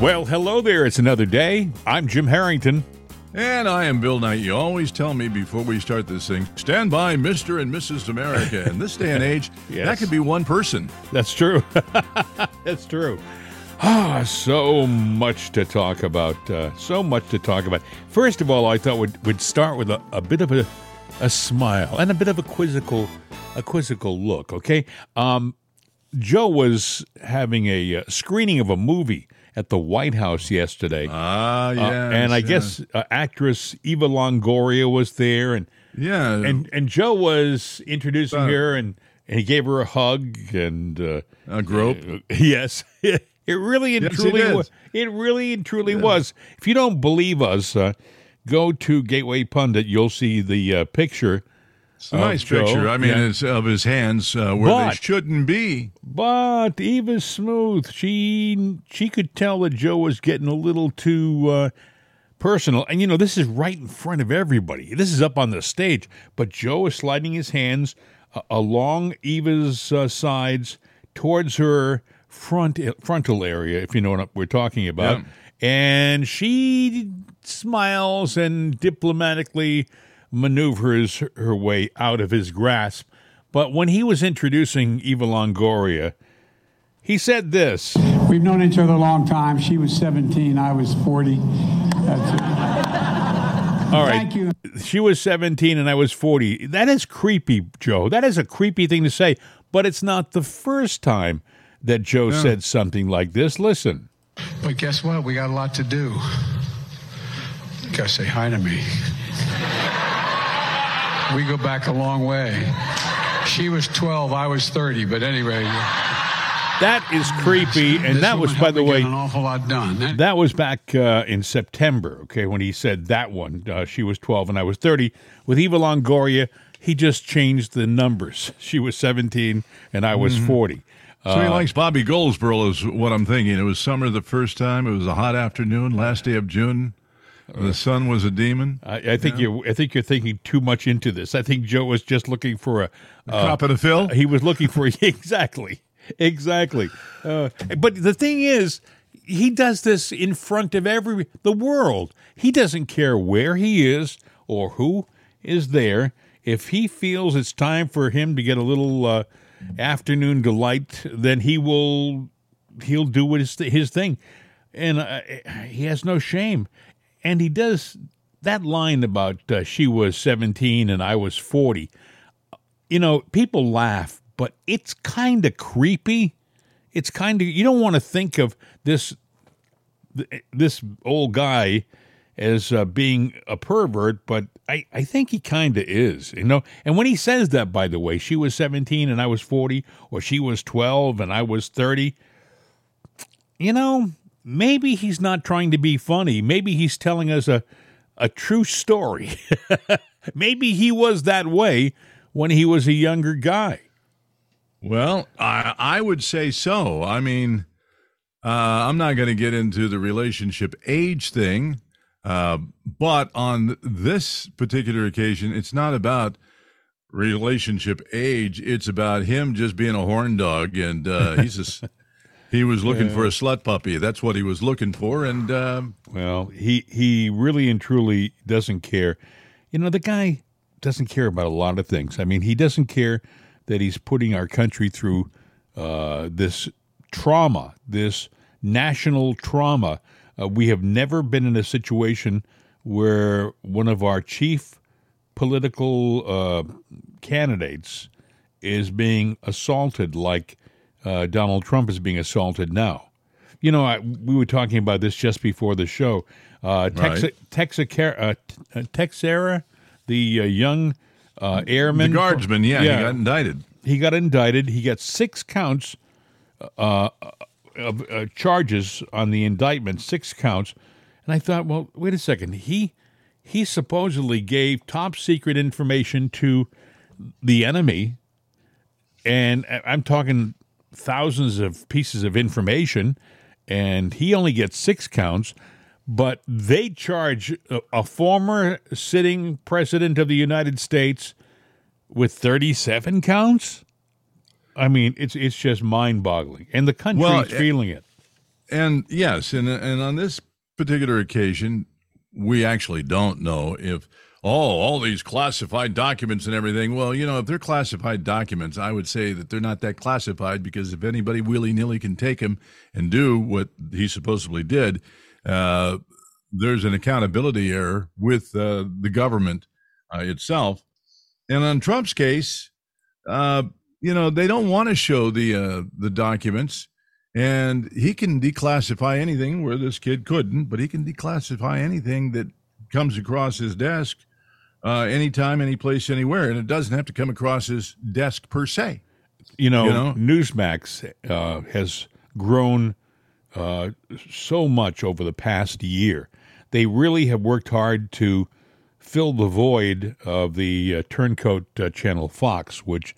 Well, hello there. It's another day. I'm Jim Harrington. And I am Bill Knight. You always tell me before we start this thing, stand by Mr. and Mrs. America. In this day and age, Yes. that could be one person. That's true. That's true. Ah, so much to talk about. Uh, so much to talk about. First of all, I thought we'd, we'd start with a, a bit of a, a smile and a bit of a quizzical, a quizzical look. Okay, um, Joe was having a uh, screening of a movie at the White House yesterday. Ah, Uh, yeah. and I guess uh, actress Eva Longoria was there, and Yeah. and and Joe was introducing Uh, her, and, and he gave her a hug, and uh, a grope. uh, yes, it really and Yes, truly did. was. It really and truly was. If you don't believe us, uh, go to Gateway Pundit. You'll see the uh, picture. It's a nice Joe, picture. I mean, yeah. it's of his hands uh, where they shouldn't be. But Eva's smooth. She she could tell that Joe was getting a little too uh, personal. And you know, this is right in front of everybody. This is up on the stage. But Joe is sliding his hands uh, along Eva's uh, sides towards her front frontal area, if you know what we're talking about. Yeah. And she smiles and diplomatically maneuvers her way out of his grasp. But when he was introducing Eva Longoria, he said this. We've known each other a long time. She was 17, I was 40. That's it. All right. Thank you. She was 17 and I was 40. That is creepy, Joe. That is a creepy thing to say, but it's not the first time that Joe said something like this. Listen. But guess what? We got a lot to do. You Gotta say hi to me. We go back a long way. She was 12, I was 30, but anyway. That is creepy. And this that was, by the way, an awful lot done. That- That was back uh, in September, okay, when he said that one. Uh, she was 12 and I was 30. With Eva Longoria, he just changed the numbers. She was 17 and I was 40. So Uh, he likes Bobby Goldsboro, is what I'm thinking. It was summer the first time. It was a hot afternoon, last day of June. The sun was a demon. I, I think you. I think you're thinking too much into this. I think Joe was just looking for a. Cop of the Phil. He was looking for exactly, exactly. Uh, but the thing is, he does this in front of every the world. He doesn't care where he is or who is there. If he feels it's time for him to get a little uh, afternoon delight, then he will. He'll do his his thing, and uh, he has no shame. And he does that line about uh, she was seventeen and I was forty you know, people laugh, but it's kind of creepy. It's kind of you don't want to think of this this old guy as uh, being a pervert, but I, I think he kind of is, you know. And when he says that, by the way, she was 17 and I was 40, or she was 12 and I was 30, you know, maybe he's not trying to be funny. Maybe he's telling us a, a true story. maybe he was that way when he was a younger guy. Well, I, I would say so. I mean, uh, I'm not going to get into the relationship age thing, uh, but on this particular occasion, it's not about relationship age. It's about him just being a horn dog, and uh, he's just he was looking for a slut puppy. That's what he was looking for, and uh, Well, he he really and truly doesn't care. You know, the guy doesn't care about a lot of things. I mean, he doesn't care that he's putting our country through uh, this trauma, this national trauma. Uh, we have never been in a situation where one of our chief political uh, candidates is being assaulted like uh, Donald Trump is being assaulted now. You know, I, we were talking about this just before the show. Uh, Tex- Right. Uh, uh, Teixeira, the uh, young uh, the guardsman, yeah, he got indicted. he got indicted. He got six counts uh, of uh, charges on the indictment, six counts. And I thought, well, wait a second. He he supposedly gave top secret information to the enemy, and I'm talking thousands of pieces of information, and he only gets six counts. But they charge a, a former sitting president of the United States with 37 counts. I mean, it's it's just mind-boggling, and the country's Well, feeling it. and yes, and and on this particular occasion, we actually don't know if oh all these classified documents and everything. Well, you know, if they're classified documents, I would say that they're not that classified because if anybody willy nilly can take them and do what he supposedly did, uh, there's an accountability error with uh, the government uh, itself. And on Trump's case, uh, you know, they don't want to show the uh, the documents and he can declassify anything where this kid couldn't, but he can declassify anything that comes across his desk uh, anytime, any place, anywhere. And it doesn't have to come across his desk per se. You know, You know? Newsmax uh, has grown uh, so much over the past year. They really have worked hard to fill the void of the uh, turncoat uh, channel Fox, which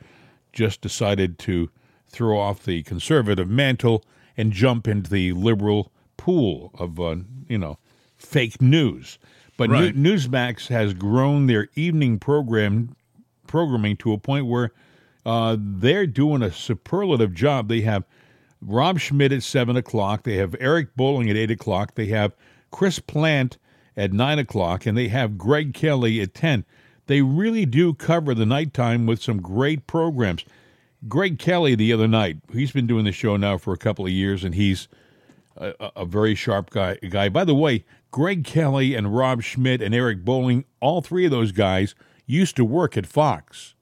just decided to throw off the conservative mantle and jump into the liberal pool of, uh, you know, fake news. But Right. New- Newsmax has grown their evening program programming to a point where uh, they're doing a superlative job. They have Rob Schmitt at seven o'clock. They have Eric Bowling at eight o'clock. They have Chris Plante at nine o'clock, and they have Greg Kelly at ten. They really do cover the nighttime with some great programs. Greg Kelly the other night. He's been doing the show now for a couple of years, and he's a, a- a very sharp guy. Guy. By the way, Greg Kelly and Rob Schmitt and Eric Bowling, all three of those guys used to work at Fox.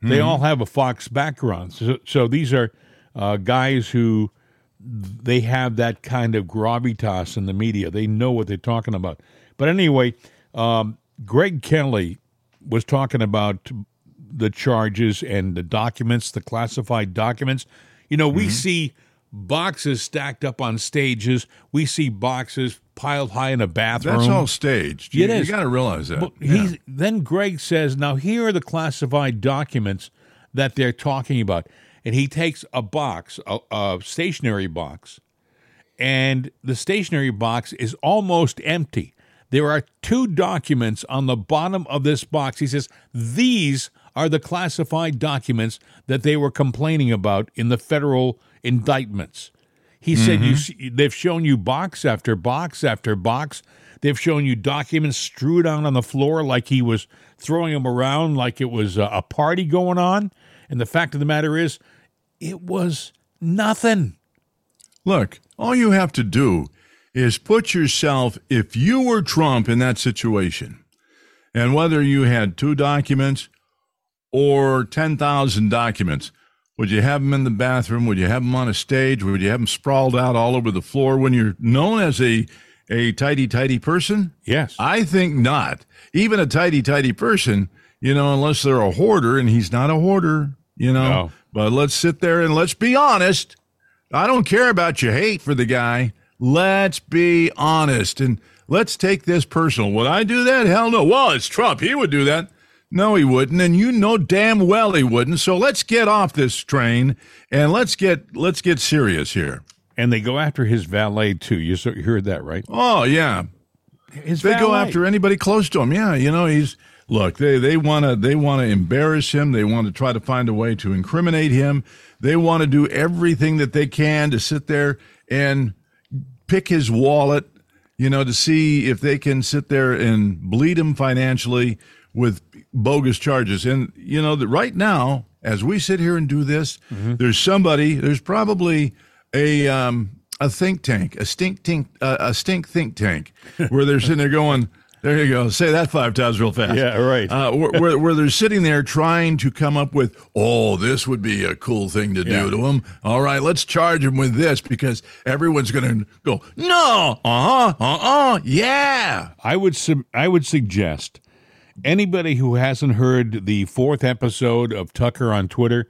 They all have a Fox background, so, so these are uh, guys who they have that kind of gravitas in the media. They know what they're talking about. But anyway, um, Greg Kelly was talking about the charges and the documents, the classified documents. You know, we see boxes stacked up on stages. We see boxes piled high in a bathroom. That's all staged. It You, is. you got to realize that. Yeah. then Greg says, now here are the classified documents that they're talking about. And he takes a box, a, a stationary box, and the stationary box is almost empty. There are two documents on the bottom of this box. He says, these are the classified documents that they were complaining about in the federal indictments. He said you mm-hmm. they've shown you box after box after box. They've shown you documents strewed out on the floor like he was throwing them around like it was a, a party going on. And the fact of the matter is, it was nothing. Look, all you have to do is put yourself, if you were Trump in that situation, and whether you had two documents or 10,000 documents, would you have them in the bathroom? Would you have them on a stage? Would you have them sprawled out all over the floor when you're known as a, a tidy, tidy person? Yes. I think not. Even a tidy, tidy person, you know, unless they're a hoarder, and he's not a hoarder, you know. No. But let's sit there and let's be honest. I don't care about your hate for the guy. Let's be honest and let's take this personal. Would I do that? Hell no. Well, it's Trump. He would do that. No, he wouldn't, and you know damn well he wouldn't. So let's get off this train and let's get let's get serious here. and they go after his valet too. You, heard that, right? Oh yeah, His they go after anybody close to him. Yeah, you know he's look. They they want to they want to embarrass him. They want to try to find a way to incriminate him. They want to do everything that they can to sit there and pick his wallet. You know to see if they can sit there and bleed him financially with bogus charges. And you know that right now, as we sit here and do this, there's somebody. There's probably a um, a think tank, a stink tank, uh, a stink think tank, where they're sitting there going, "There you go, say that five times real fast." Yeah, right. Uh, where, where, they're sitting there trying to come up with, "Oh, this would be a cool thing to Yeah. do to him." All right, let's charge him with this because everyone's going to go, "No, uh huh, uh uh, yeah." I would sub- I would suggest anybody who hasn't heard the fourth episode of Tucker on Twitter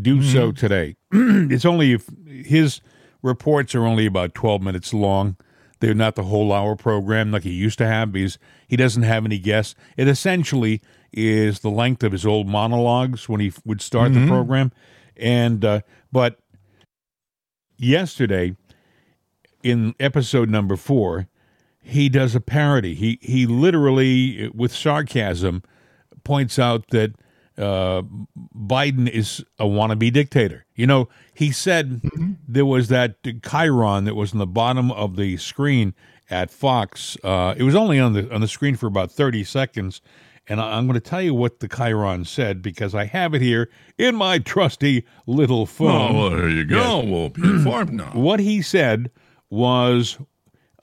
do so today. it's only if his reports are only about 12 minutes long. They're not the whole hour program like he used to have because he doesn't have any guests. It essentially is the length of his old monologues when he would start the program. And uh, but yesterday in episode number 4, he does a parody. He he literally, with sarcasm, points out that uh, Biden is a wannabe dictator. You know, he said there was that chyron that was in the bottom of the screen at Fox. Uh, it was only on the on the screen for about thirty seconds, and I, I'm going to tell you what the chyron said because I have it here in my trusty little Oh, phone. well, there you go. We'll be informed now. What he said was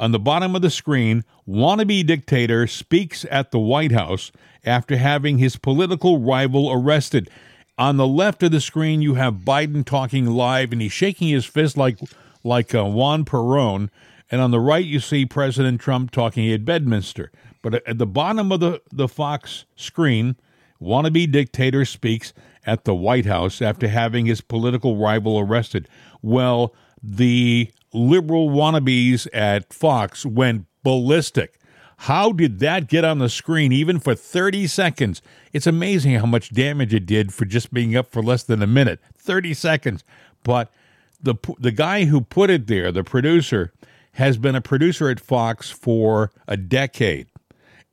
on the bottom of the screen wannabe dictator speaks at the White House after having his political rival arrested. On the left of the screen, you have Biden talking live, and he's shaking his fist like like uh, Juan Perón. And on the right, you see President Trump talking at Bedminster. But at the bottom of the, the Fox screen, wannabe dictator speaks at the White House after having his political rival arrested. Well, the liberal wannabes at Fox went ballistic. How did that get on the screen even for 30 seconds? It's amazing how much damage it did for just being up for less than a minute. 30 seconds. But the the guy who put it there, the producer, has been a producer at Fox for a decade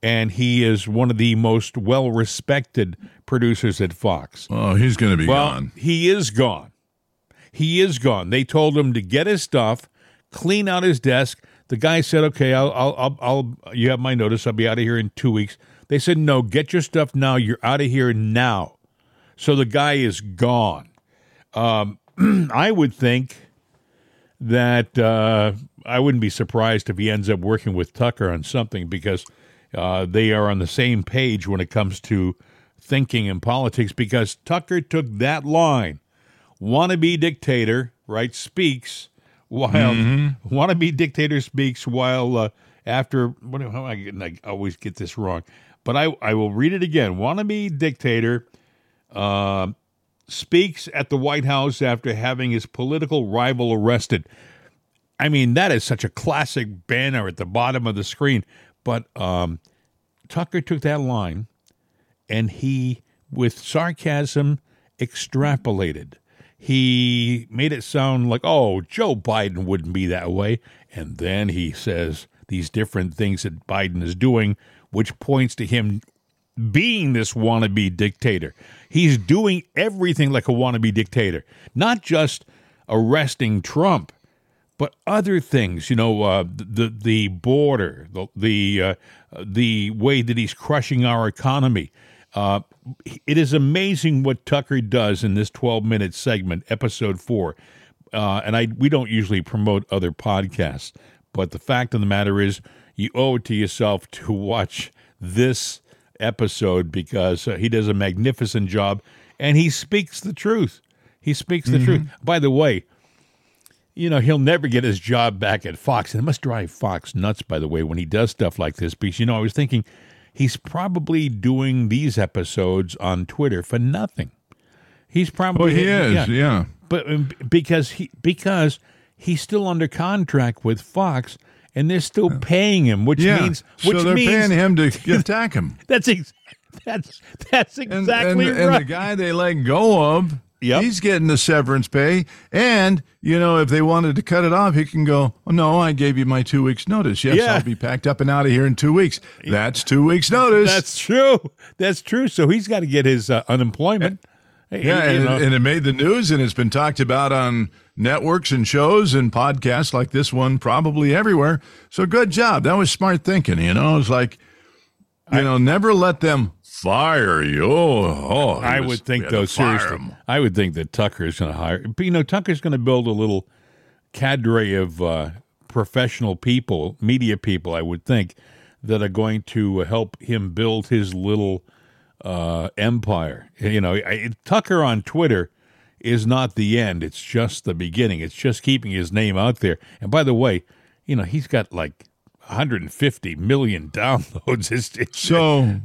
and he is one of the most well respected producers at Fox. Oh, he's going to be Well, gone. he is gone. He is gone. They told him to get his stuff, clean out his desk. The guy said, "Okay, I'll, I'll, I'll, I'll you have my notice. I'll be out of here in two weeks." They said, "No, get your stuff now. You're out of here now." So the guy is gone. Um, I would think that uh, I wouldn't be surprised if he ends up working with Tucker on something because uh, they are on the same page when it comes to thinking and politics. Because Tucker took that line, wannabe dictator, right, speaks while wannabe dictator speaks while uh, after what how am I, getting- I always get this wrong, but I I will read it again. Wannabe dictator uh, speaks at the White House after having his political rival arrested. I mean, that is such a classic banner at the bottom of the screen. But um, Tucker took that line and he, with sarcasm, extrapolated. He made it sound like, oh, Joe Biden wouldn't be that way. And then he says these different things that Biden is doing, which points to him being this wannabe dictator. He's doing everything like a wannabe dictator, not just arresting Trump, but other things. You know, uh, the the border, the the uh, the way that he's crushing our economy. Uh, it is amazing what Tucker does in this 12 minute segment, episode four. Uh, and I we don't usually promote other podcasts, but the fact of the matter is, you owe it to yourself to watch this episode because uh, he does a magnificent job and he speaks the truth. He speaks the truth. By the way, you know, he'll never get his job back at Fox. And it must drive Fox nuts, by the way, when he does stuff like this. Because, you know, I was thinking he's probably doing these episodes on Twitter for nothing. He's probably Well, he is, yeah. but um, because he because he's still under contract with Fox, and they're still paying him, which Yeah. means which so they're means paying him to attack him. that's ex- that's that's exactly and, and right. the guy they let go of, Yep. he's getting the severance pay. And, you know, if they wanted to cut it off, he can go, oh, no, I gave you my two weeks' notice. Yes, Yeah. I'll be packed up and out of here in two weeks. That's two weeks' notice. That's true. That's true. So he's got to get his uh, unemployment. Hey, yeah, and, and it made the news, and it's been talked about on networks and shows and podcasts like this one, probably everywhere. So good job. That was smart thinking. You know, it's like, you know, never let them fire you. Oh, I was- would think we had to though seriously, him. I would think that Tucker is going to hire. But you know, Tucker's going to build a little cadre of uh, professional people, media people. I would think that are going to help him build his little uh, empire. You know, I, Tucker on Twitter is not the end; it's just the beginning. It's just keeping his name out there. And by the way, you know, he's got like 150 million downloads. It's, it's So,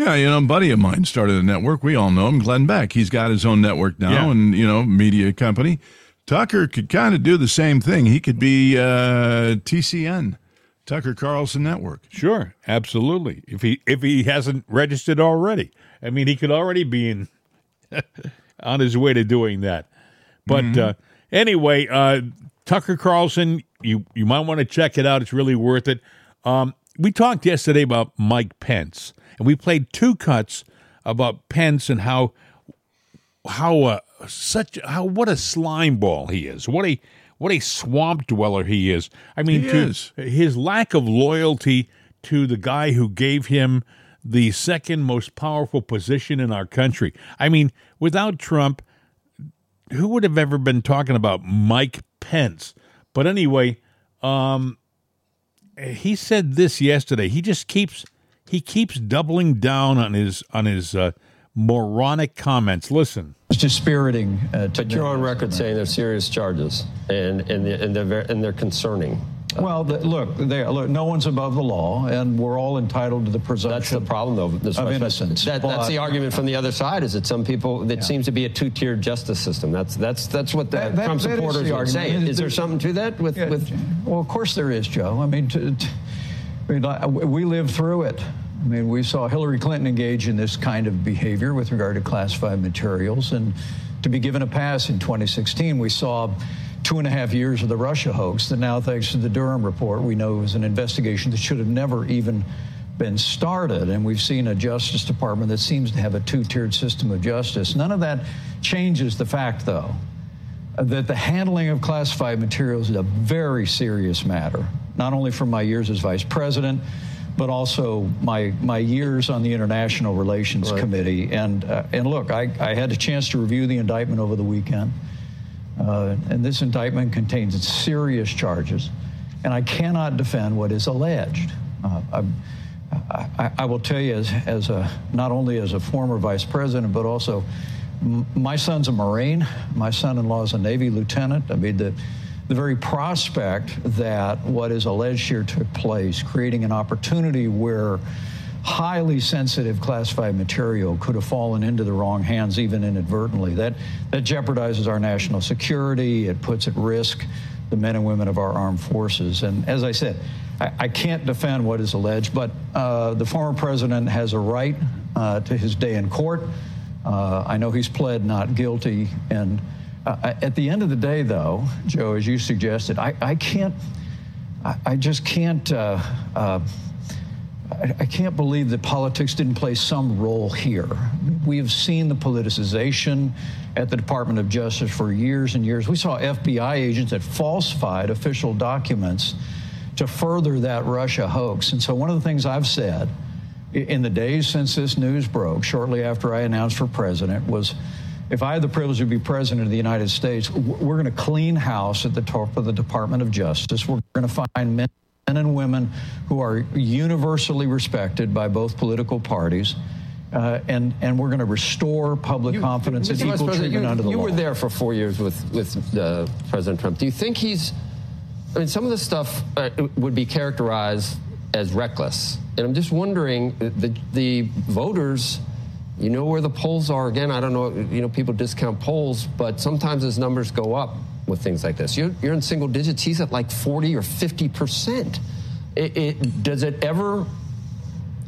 yeah, you know, a buddy of mine started a network. We all know him, Glenn Beck. He's got his own network now Yeah. and, you know, media company. Tucker could kind of do the same thing. He could be uh, TCN, Tucker Carlson Network. Sure, absolutely. If he if he hasn't registered already, I mean, he could already be in on his way to doing that. But uh, anyway, uh, Tucker Carlson, you you might want to check it out. It's really worth it. Um, we talked yesterday about Mike Pence, and we played two cuts about Pence and how how uh, such how what a slime ball he is. What a what a swamp dweller he is. I mean, to, is. his lack of loyalty to the guy who gave him the second most powerful position in our country. I mean, without Trump, who would have ever been talking about Mike Pence? But anyway, um, he said this yesterday. He just keeps he keeps doubling down on his on his uh, moronic comments. Listen. It's dispiriting. Uh, to But you're on record saying they're serious charges, and and they're, and they're very, and they're concerning. Well, the, look, they, look, no one's above the law, and we're all entitled to the presumption. That's the problem, though. This Of innocence, That, that's the argument from the other side. Is that some people? It seems to be a two-tiered justice system. That's that's that's what the That- that- Trump supporters are saying. say. argument. Is there something to that? With Yeah, with well, of course there is, Joe. I mean, to, to, I mean, I- we lived through it. I mean, we saw Hillary Clinton engage in this kind of behavior with regard to classified materials, and to be given a pass in 2016, we saw two and a half years of the Russia hoax that now, thanks to the Durham report, we know was an investigation that should have never even been started. And we've seen a Justice Department that seems to have a two-tiered system of justice. None of that changes the fact, though, that the handling of classified materials is a very serious matter, not only from my years as vice president, but also my my years on the International Relations Committee. And uh, and look, I, I had a chance to review the indictment over the weekend, uh, and this indictment contains serious charges, and I cannot defend what is alleged. Uh, I, I, I will tell you, as, as a not only as a former vice president, but also m- my son's a Marine. My son-in-law is a Navy lieutenant. I mean, the the very prospect that what is alleged here took place, creating an opportunity where highly sensitive classified material could have fallen into the wrong hands, even inadvertently. That that jeopardizes our national security. It puts at risk the men and women of our armed forces. And as I said, I, I can't defend what is alleged, but uh, the former president has a right uh, to his day in court. Uh, I know he's pled not guilty. And uh, at the end of the day, though, Joe, as you suggested, I, I can't, I, I just can't. Uh, uh, I I can't believe that politics didn't play some role here. We have seen the politicization at the Department of Justice for years and years. We saw FBI agents that falsified official documents to further that Russia hoax. And so, one of the things I've said in the days since this news broke, shortly after I announced for president, was if I had the privilege to be president of the United States, we're going to clean house at the top of the Department of Justice. We're going to find men and women who are universally respected by both political parties. Uh, and, and we're going to restore public confidence and equal treatment you, under the you law. You were there for four years with with uh, President Trump. Do you think he's? I mean, some of this stuff uh, would be characterized as reckless, and I'm just wondering the the voters. You know where the polls are. Again, I don't know. You know, people discount polls, but sometimes his numbers go up with things like this. You're, you're in single digits. He's at like 40 or 50 percent. It, it, does it ever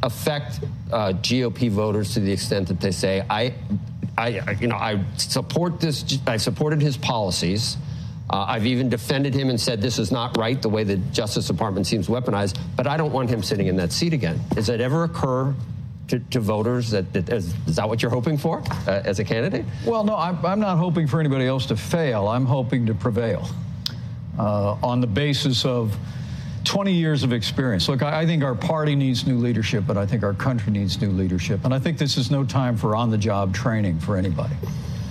affect uh, GOP voters to the extent that they say, I, I, you know, I support this. I supported his policies. Uh, I've even defended him and said this is not right the way the Justice Department seems weaponized, but I don't want him sitting in that seat again. Does that ever occur to, to voters? That, that is, is that what you're hoping for uh, as a candidate? Well, no, I'm, I'm not hoping for anybody else to fail. I'm hoping to prevail uh, on the basis of 20 years of experience. Look, I, I think our party needs new leadership, but I think our country needs new leadership. And I think this is no time for on the job training for anybody.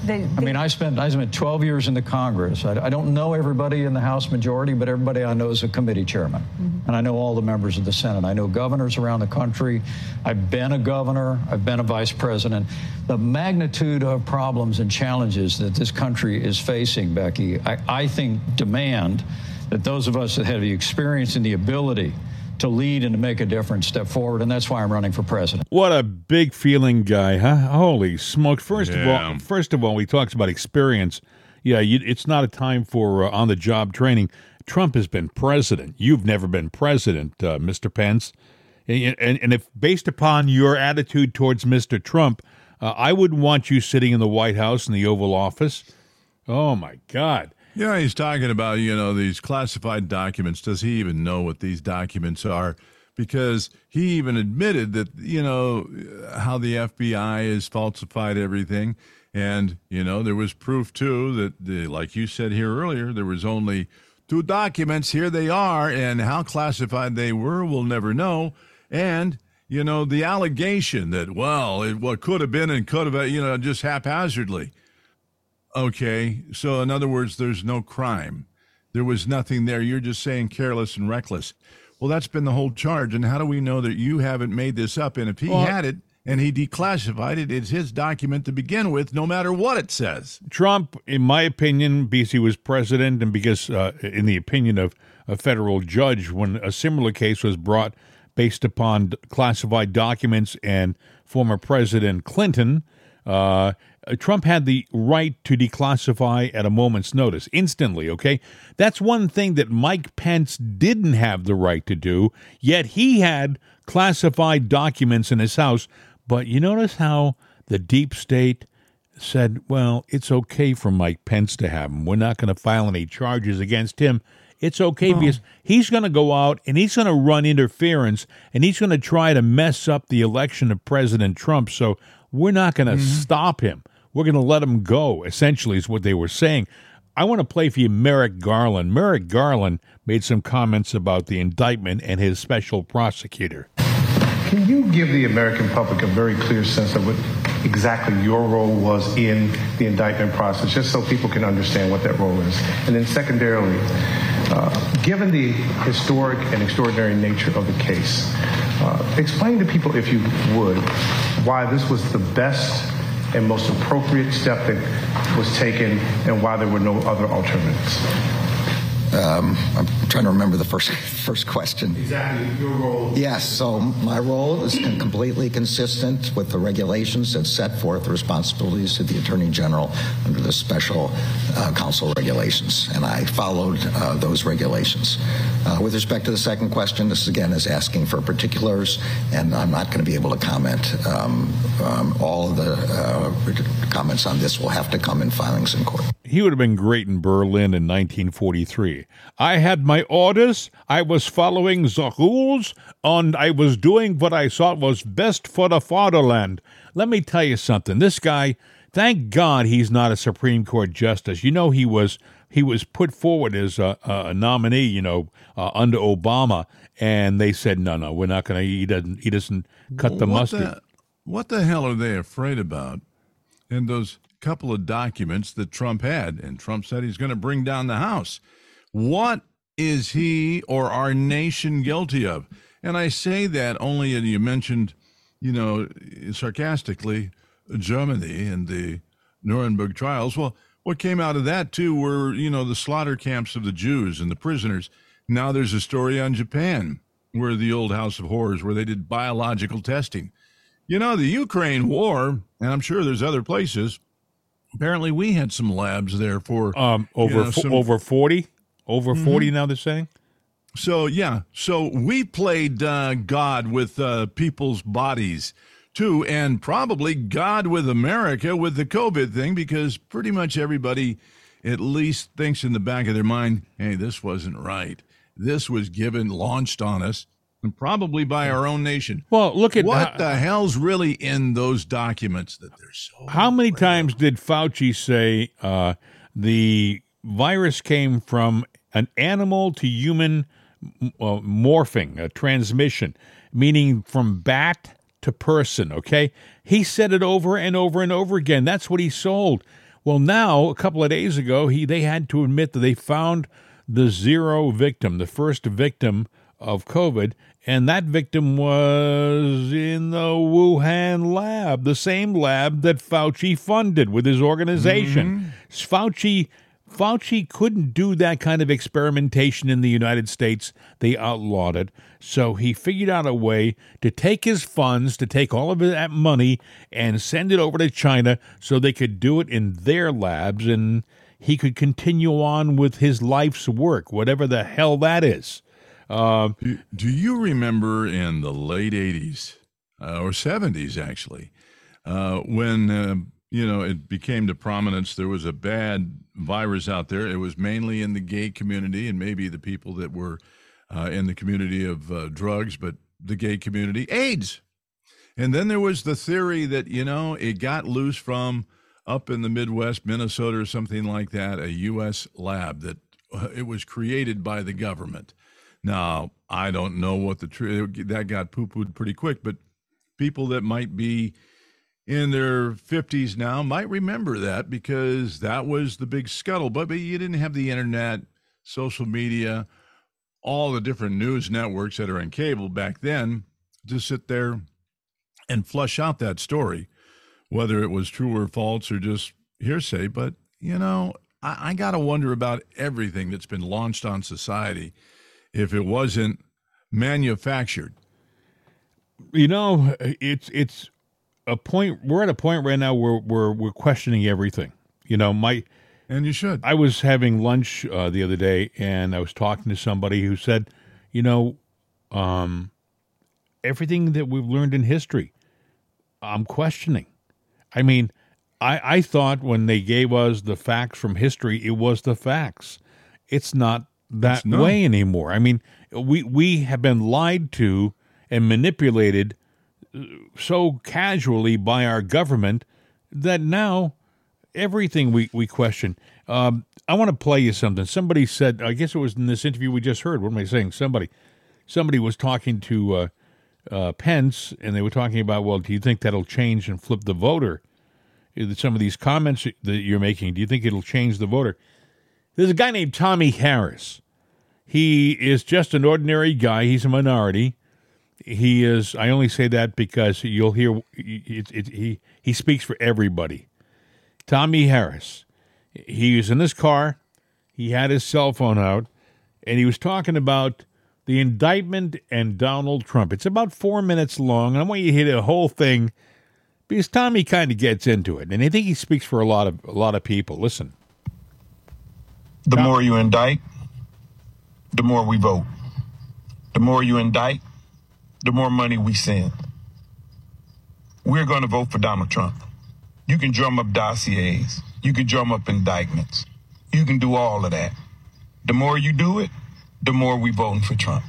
They, I mean, I spent I spent 12 years in the Congress. I, I don't know everybody in the House majority, but everybody I know is a committee chairman, mm-hmm. and I know all the members of the Senate. I know governors around the country. I've been a governor. I've been a vice president. The magnitude of problems and challenges that this country is facing, Becky, I, I think demand that those of us that have the experience and the ability to lead and to make a difference step forward, and that's why I'm running for president. What a big feeling guy, huh? Holy smoke! First of all, first of all, he talks about experience. Yeah, you, it's not a time for uh, on-the-job training. Trump has been president. You've never been president, uh, Mr. Pence. And, and, and if based upon your attitude towards Mr. Trump, uh, I wouldn't want you sitting in the White House in the Oval Office. Oh my God! Yeah, he's talking about, you know, these classified documents. Does he even know what these documents are? because he even admitted that you know how the FBI has falsified everything, and you know there was proof too that the, like you said here earlier, there was only two documents. Here they are, and how classified they were, we'll never know. And you know the allegation that well, it what could have been and could have you know just haphazardly. Okay, so in other words, there's no crime. There was nothing there. You're just saying careless and reckless. Well, that's been the whole charge. And how do we know that you haven't made this up? And if he Well- had it and he declassified it, it's his document to begin with, no matter what it says. Trump, in my opinion, because he was president and because, uh, in the opinion of a federal judge, when a similar case was brought based upon classified documents and former President Clinton, uh, Uh, Trump had the right to declassify at a moment's notice, instantly, okay? That's one thing that Mike Pence didn't have the right to do, yet he had classified documents in his house. But you notice how the deep state said, well, it's okay for Mike Pence to have them. We're not going to file any charges against him. It's okay oh. because he's going to go out and he's going to run interference and he's going to try to mess up the election of President Trump. So we're not going to mm-hmm. stop him. We're going to let him go, essentially, is what they were saying. I want to play for you Merrick Garland. Merrick Garland made some comments about the indictment and his special prosecutor. Can you give the American public a very clear sense of what exactly your role was in the indictment process, just so people can understand what that role is? And then, secondarily, uh, given the historic and extraordinary nature of the case, uh, explain to people, if you would, why this was the best and most appropriate step that was taken and why there were no other alternatives. Um, I'm trying to remember the first first question. Exactly your role. Yes, so my role is completely consistent with the regulations that set forth the responsibilities of the Attorney General under the special uh, counsel regulations, and I followed uh, those regulations. Uh, with respect to the second question, this again is asking for particulars, and I'm not going to be able to comment. Um, um, all of the uh, comments on this will have to come in filings in court. He would have been great in Berlin in 1943. I had my orders, I was following the rules, and I was doing what I thought was best for the fatherland. Let me tell you something. This guy, thank God he's not a Supreme Court justice. You know he was he was put forward as a, a nominee, you know, uh, under Obama, and they said no, no, we're not going to. He doesn't. He doesn't cut the what mustard. The, what the hell are they afraid about And those couple of documents that Trump had? And Trump said he's going to bring down the House. What is he or our nation guilty of? And I say that only, you mentioned, you know, sarcastically, Germany and the Nuremberg trials. Well, what came out of that, too, were, you know, the slaughter camps of the Jews and the prisoners. Now there's a story on Japan, where the old House of Horrors, where they did biological testing. You know, the Ukraine war, and I'm sure there's other places. Apparently, we had some labs there for Um, over you know, some- over forty, over 40 Now they're saying. So yeah, so we played uh, God with uh, people's bodies too, and probably God with America with the COVID thing, because pretty much everybody at least thinks in the back of their mind, "Hey, this wasn't right. This was given launched on us, and probably by our own nation." Well, look at what how- the hell's really in those documents that they're so How many times did Fauci say uh, the virus came from an animal to human uh, morphing, a transmission, meaning from bat to person? Okay. He said it over and over and over again. That's what he sold. Well, now, a couple of days ago, he they had to admit that they found the zero victim, the first victim of COVID, and that victim was in the Wuhan lab, the same lab that Fauci funded with his organization. Mm-hmm. Fauci Fauci couldn't do that kind of experimentation in the United States. They outlawed it. So he figured out a way to take his funds, to take all of that money and send it over to China so they could do it in their labs and he could continue on with his life's work, whatever the hell that is. Do, do you remember in the late 80s uh, or 70s, actually, uh, when, uh, you know, it became to prominence there was a bad virus out there? It was mainly in the gay community and maybe the people that were uh, in the community of uh, drugs, but the gay community, AIDS. And then there was the theory that, you know, it got loose from up in the Midwest, Minnesota, or something like that, a U.S. lab that uh, it was created by the government. Now, I don't know what the truth that got poo pooed pretty quick, but people that might be in their 50s now might remember that because that was the big scuttlebutt. But you didn't have the internet, social media, all the different news networks that are in cable back then to sit there and flush out that story, whether it was true or false or just hearsay. But, you know, I, I got to wonder about everything that's been launched on society if it wasn't manufactured. You know, it's it's a point. We're at a point right now where we're we're questioning everything. You know, my and you should. I was having lunch uh, the other day, and I was talking to somebody who said, you know, um, everything that we've learned in history, I'm questioning. I mean, I I thought when they gave us the facts from history, it was the facts. It's not that way anymore. I mean, we we have been lied to and manipulated so casually by our government that now everything we, we question. Um, I want to play you something. Somebody said, I guess it was in this interview we just heard. What am I saying? Somebody, somebody was talking to uh, uh, Pence, and they were talking about, well, do you think that'll change and flip the voter? Some of these comments that you're making, do you think it'll change the voter? There's a guy named Tommy Harris. He is just an ordinary guy. He's a minority he is. I only say that because you'll hear it, it, he he speaks for everybody. Tommy Harris. He was in his car. He had his cell phone out, and he was talking about the indictment and Donald Trump. It's about four minutes long. and I want you to hear the whole thing because Tommy kind of gets into it, and I think he speaks for a lot of a lot of people. Listen. The more you indict, the more we vote. The more you indict, the more money we send. We're going to vote for Donald Trump. You can drum up dossiers. You can drum up indictments. You can do all of that. The more you do it, the more we voting for Trump.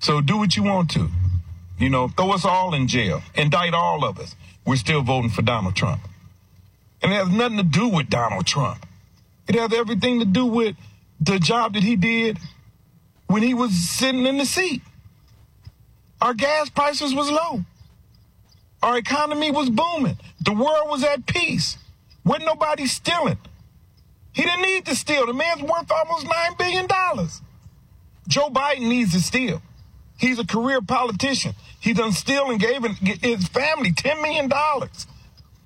So do what you want to. You know, throw us all in jail. Indict all of us. We're still voting for Donald Trump. And it has nothing to do with Donald Trump. It has everything to do with the job that he did when he was sitting in the seat. Our gas prices was low. Our economy was booming. The world was at peace. Wasn't nobody stealing. He didn't need to steal. The man's worth almost $9 billion. Joe Biden needs to steal. He's a career politician. He done steal and gave his family $10 million.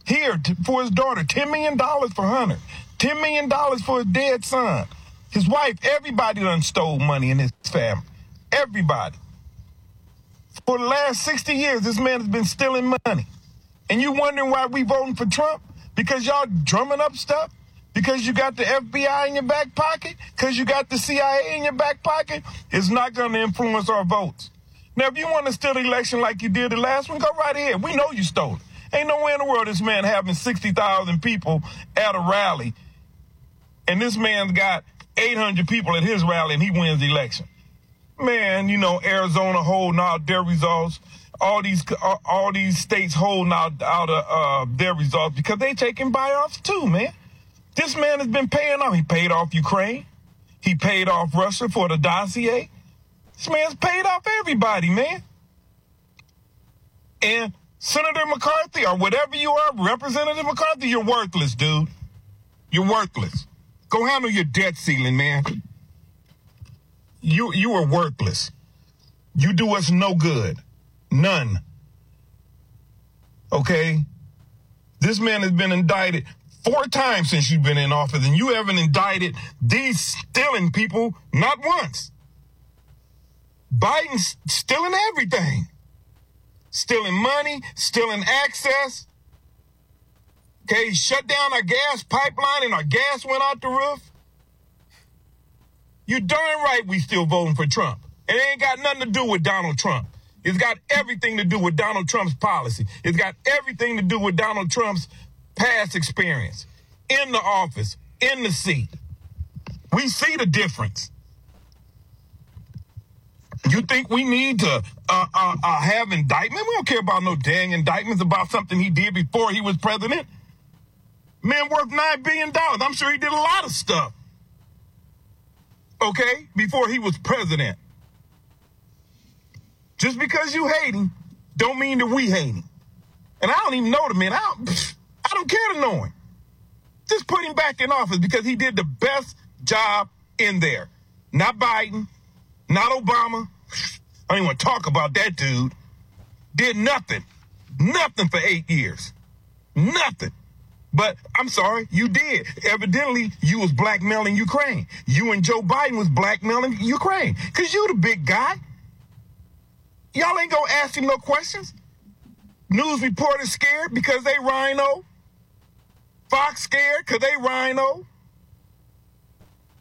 Here for his daughter, $10 million for Hunter, $10 million for a dead son. His wife, everybody done stole money in his family. Everybody. For the last 60 years, this man has been stealing money. And you wondering why we voting for Trump? Because y'all drumming up stuff? Because you got the FBI in your back pocket? Because you got the CIA in your back pocket? It's not going to influence our votes. Now, if you want to steal the election like you did the last one, go right ahead. We know you stole it. Ain't no way in the world this man having 60,000 people at a rally, and this man's got 800 people at his rally, and he wins the election man, you know, Arizona holding out their results. All these all these states holding out out of uh, their results because they taking buyoffs too, man. This man has been paying off. He paid off Ukraine. He paid off Russia for the dossier. This man's paid off everybody, man. And Senator McCarthy or whatever you are, Representative McCarthy, you're worthless, dude. You're worthless. Go handle your debt ceiling, man you you are worthless. You do us no good. None. Okay? This man has been indicted four times since you've been in office, and you haven't indicted these stealing people not once. Biden's stealing everything. Stealing money, stealing access. Okay, he shut down our gas pipeline and our gas went out the roof. You darn right we still voting for Trump. It ain't got nothing to do with Donald Trump. It's got everything to do with Donald Trump's policy. It's got everything to do with Donald Trump's past experience in the office, in the seat. We see the difference. You think we need to uh, uh, uh, have indictment? We don't care about no dang indictments about something he did before he was president. Man worth $9 billion. I'm sure he did a lot of stuff. Okay? Before he was president. Just because you hate him, don't mean that we hate him. And I don't even know the man. I don't, I don't care to know him. Just put him back in office because he did the best job in there. Not Biden, not Obama. I don't even want to talk about that dude. Did nothing. Nothing for eight years. Nothing. But I'm sorry, you did. Evidently, you was blackmailing Ukraine. You and Joe Biden was blackmailing Ukraine. Cause you the big guy. Y'all ain't gonna ask him no questions. News reporters scared because they rhino. Fox scared because they rhino.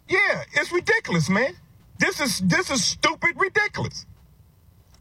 Yeah, it's ridiculous, man. This is this is stupid ridiculous.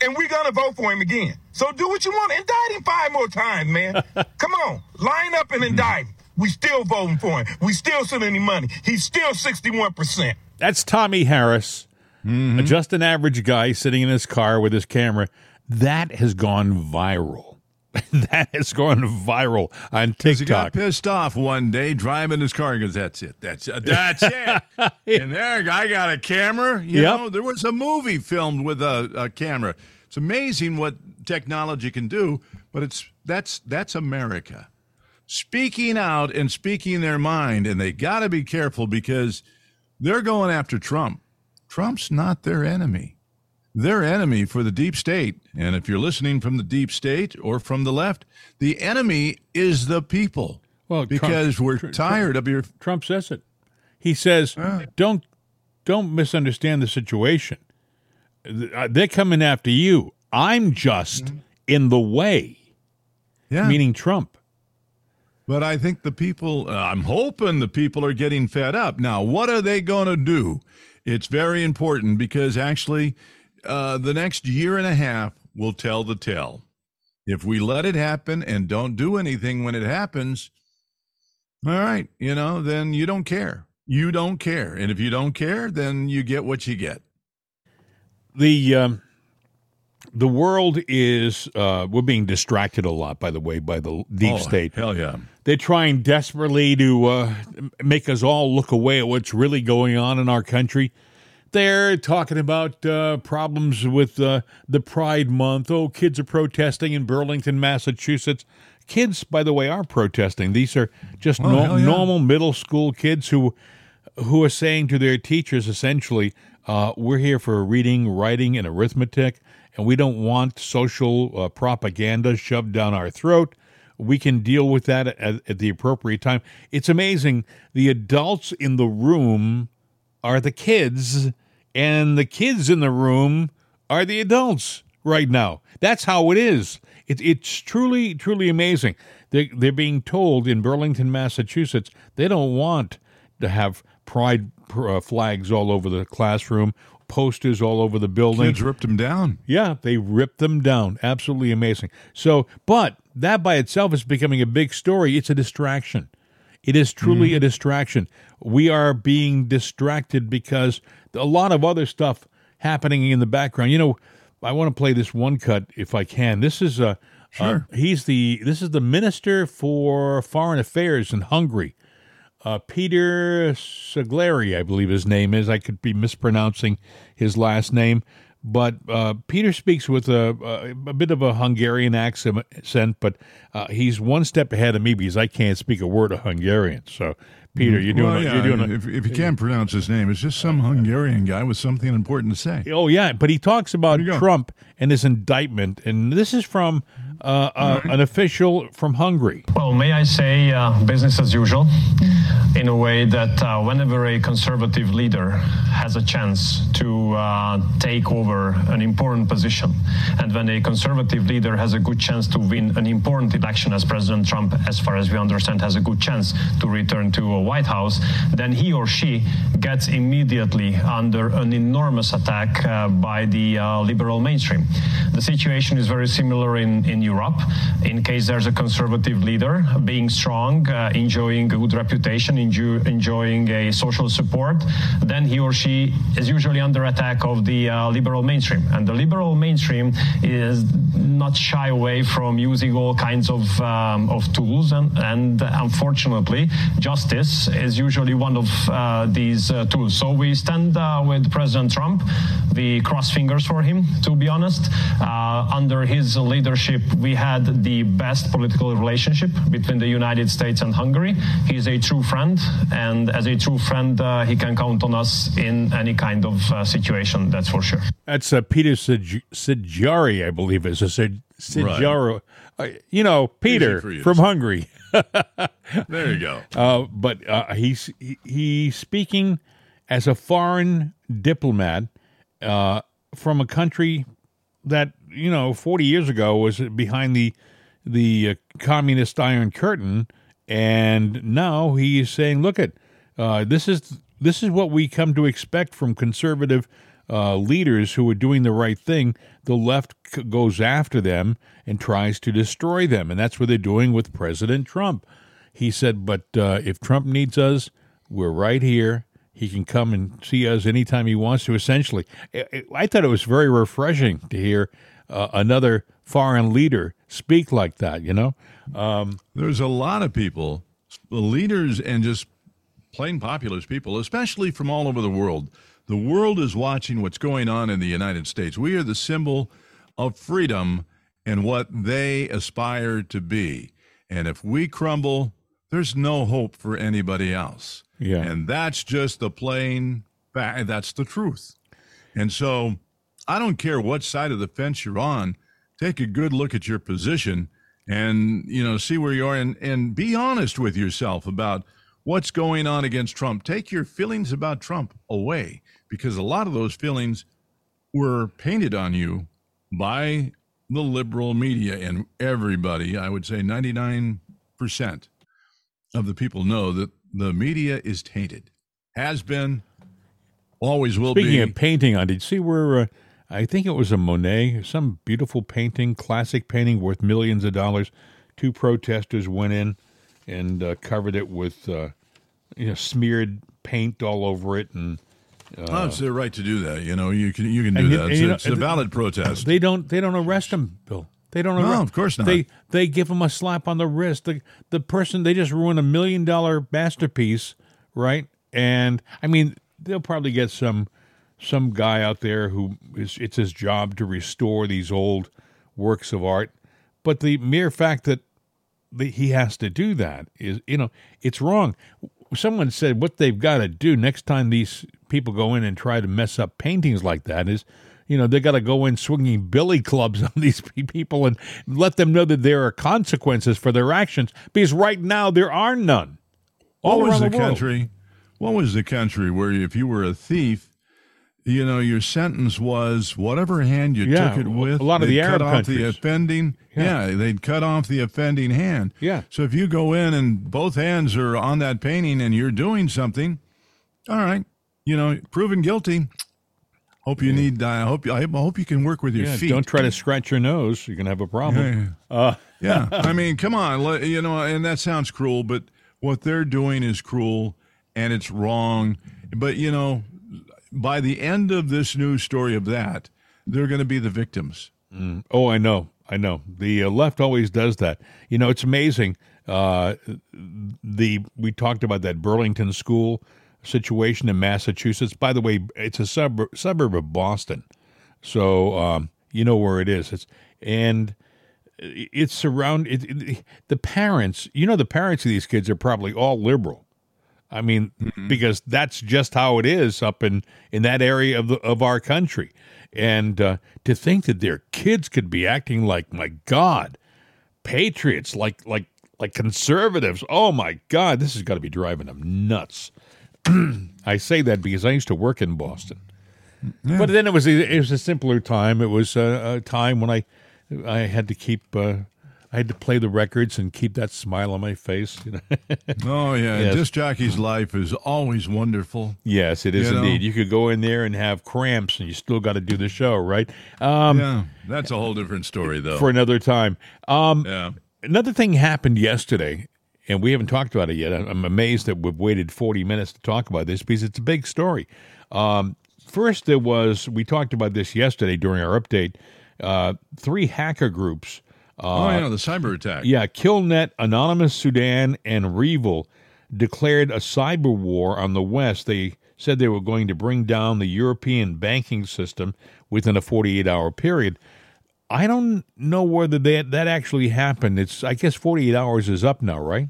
And we're gonna vote for him again. So do what you want. Indict him five more times, man. Come on. Line up and indict him. We still voting for him. We still sending him money. He's still 61%. That's Tommy Harris, Mm-hmm. just an average guy sitting in his car with his camera. That has gone viral. that has gone viral on Because he got TikTok. pissed off one day driving his car. He goes, "That's it. That's it. That's it." and there, I got a camera. You Yep. know, there was a movie filmed with a, a camera. It's amazing what technology can do, but it's that's that's America speaking out and speaking their mind, and they got to be careful because they're going after Trump. Trump's not their enemy. Their enemy for the deep state, and if you're listening from the deep state or from the left, the enemy is the people. Well, Trump- because we're Tr- tired of your Trump says it. He says, "Don't don't misunderstand the situation. Uh, They're coming after you. I'm just in the way." yeah. Meaning Trump. But I think the people, uh, I'm hoping the people are getting fed up. Now, what are they going to do? It's very important because actually, uh, the next year and a half will tell the tale. If we let it happen and don't do anything when it happens, all right, you know, then you don't care. You don't care. And if you don't care, then you get what you get. the um, the world is uh, we're being distracted a lot by the way by the deep Oh, state Hell yeah. they're trying desperately to uh, make us all look away at what's really going on in our country they're talking about uh, problems with uh, the pride month oh kids are protesting in burlington massachusetts kids by the way are protesting these are just Oh, no- yeah. normal middle school kids who who are saying to their teachers essentially, uh, "We're here for reading, writing, and arithmetic, and we don't want social uh, propaganda shoved down our throat. We can deal with that at, at the appropriate time." It's amazing. The adults in the room are the kids, and the kids in the room are the adults right now. That's how it is. It, it's truly, truly amazing. They, they're being told in Burlington, Massachusetts, they don't want to have pride uh, flags all over the classroom, posters all over the building. Kids ripped them down. Yeah, they ripped them down. Absolutely amazing. So, but that by itself is becoming a big story. It's a distraction. It is truly a distraction. We are being distracted because a lot of other stuff happening in the background. You know, I want to play this one cut if I can. This is a Sure. uh, he's the this is the minister for foreign affairs in Hungary. Uh, Peter Segleri, I believe his name is. I could be mispronouncing his last name, but uh, Peter speaks with a, a, a bit of a Hungarian accent, but uh, he's one step ahead of me because I can't speak a word of Hungarian. So, Peter, you're doing Well, a- yeah, you're doing a, if, if you can't pronounce his name, it's just some Hungarian guy with something important to say. Oh yeah, but he talks about. Trump and his indictment, and this is from uh, uh, an official from Hungary. Well, may I say uh, business as usual in a way that uh, whenever a conservative leader has a chance to uh, take over an important position, and when a conservative leader has a good chance to win an important election, as President Trump, as far as we understand, has a good chance to return to a White House, then he or she gets immediately under an enormous attack uh, by the uh, liberal mainstream. The situation is very similar in, in Europe. In case there's a conservative leader being strong, uh, enjoying a good reputation, enjoy, enjoying a social support, then he or she is usually under attack of the uh, liberal mainstream. And the liberal mainstream is not shy away from using all kinds of, um, of tools. And, and unfortunately, justice is usually one of uh, these uh, tools. So we stand uh, with President Trump. We cross fingers for him, to be honest. Uh, under his leadership, we had the best political relationship between the United States and Hungary. He's a true friend, and as a true friend, uh, he can count on us in any kind of uh, situation, that's for sure. That's uh, Peter Sig- Sigjari, I believe is a Sig- Sigjaro. Uh, you know, Peter you. from Hungary. There you go. Uh, but uh, he's he, he's speaking as a foreign diplomat uh, from a country that you know 40 years ago was behind the the uh, communist Iron Curtain, and now he is saying, "Look at uh, this is this is what we come to expect from conservative." Uh, leaders who are doing the right thing, the left c- goes after them and tries to destroy them. And that's what they're doing with President Trump. He said, but uh, if Trump needs us, we're right here. He can come and see us anytime he wants to, essentially. I thought it was very refreshing to hear uh, another foreign leader speak like that, you know? Um, There's a lot of people, leaders and just plain populist people, especially from all over the world. The world is watching what's going on in the United States. We are the symbol of freedom and what they aspire to be. And if we crumble, there's no hope for anybody else. Yeah. And that's just the plain fact. That's the truth. And so I don't care what side of the fence you're on, take a good look at your position and, you know, see where you are and, and be honest with yourself about what's going on against Trump. Take your feelings about Trump away because a lot of those feelings were painted on you by the liberal media and everybody. I would say 99% of the people know that the media is tainted, has been, always will Speaking be. of painting, on did you see where uh, I think it was a Monet, some beautiful painting, classic painting worth millions of dollars. Two protesters went in and uh, covered it with uh, you know smeared paint all over it, and oh, it's their right to do that. You know, you can you can do And that. and It's, know, it's a valid protest. they don't they don't arrest him, Bill. They don't. Arrest, No, of course not. They they give him a slap on the wrist. The the person they just ruined a million dollar masterpiece, right? And I mean, they'll probably get some some guy out there who is it's his job to restore these old works of art. But the mere fact that the, he has to do that is you know it's wrong. Someone said what they've got to do next time these people go in and try to mess up paintings like that is you know they got to go in swinging billy clubs on these people and let them know that there are consequences for their actions because right now there are none. What was around the, country? What was the country where if you were a thief, you know your sentence was whatever hand you Yeah, took it with. a lot of the Arab cut off the countries. offending. Yeah. Yeah. they'd cut off the offending hand. Yeah. So if you go in and both hands are on that painting and you're doing something, all right, you know, proven guilty. Hope you need. I hope. I hope you can work with your Yeah, feet. don't try to scratch your nose; you're gonna have a problem. Uh, yeah, I mean, come on, you know, and that sounds cruel, but what they're doing is cruel and it's wrong. But you know, by the end of this news story of that, they're going to be the victims. Oh, I know, I know. The uh, left always does that. You know, it's amazing. Uh, the we talked about that Burlington school situation in Massachusetts. By the way, it's a suburb suburb of Boston, so um, you know where it is. It's and it's surround it, it- the parents. You know, the parents of these kids are probably all liberal. I mean, because that's just how it is up in in that area of the of our country, and uh, to think that their kids could be acting like my God, patriots, like like like conservatives. Oh my God, this has got to be driving them nuts. I say that because I used to work in Boston, but then it was it was a simpler time. It was a, a time when I I had to keep. Uh, I had to play the records and keep that smile on my face. You know? Oh yeah, Yes. disc jockey's life is always wonderful. Yes, it is You know? indeed. You could go in there and have cramps, and you still got to do the show, right? Um, yeah, that's a whole different story, though. For another time. Um, yeah, Another thing happened yesterday, and we haven't talked about it yet. I'm- I'm amazed that we've waited 40 minutes to talk about this because it's a big story. Um, first, there was we talked about this yesterday during our update. Uh, three hacker groups. Oh yeah, the cyber attack. Yeah, KillNet, Anonymous Sudan, and REvil declared a cyber war on the West. They said they were going to bring down the European banking system within a 48 hour period. I don't know whether that, that actually happened. It's I guess 48 hours is up now, right?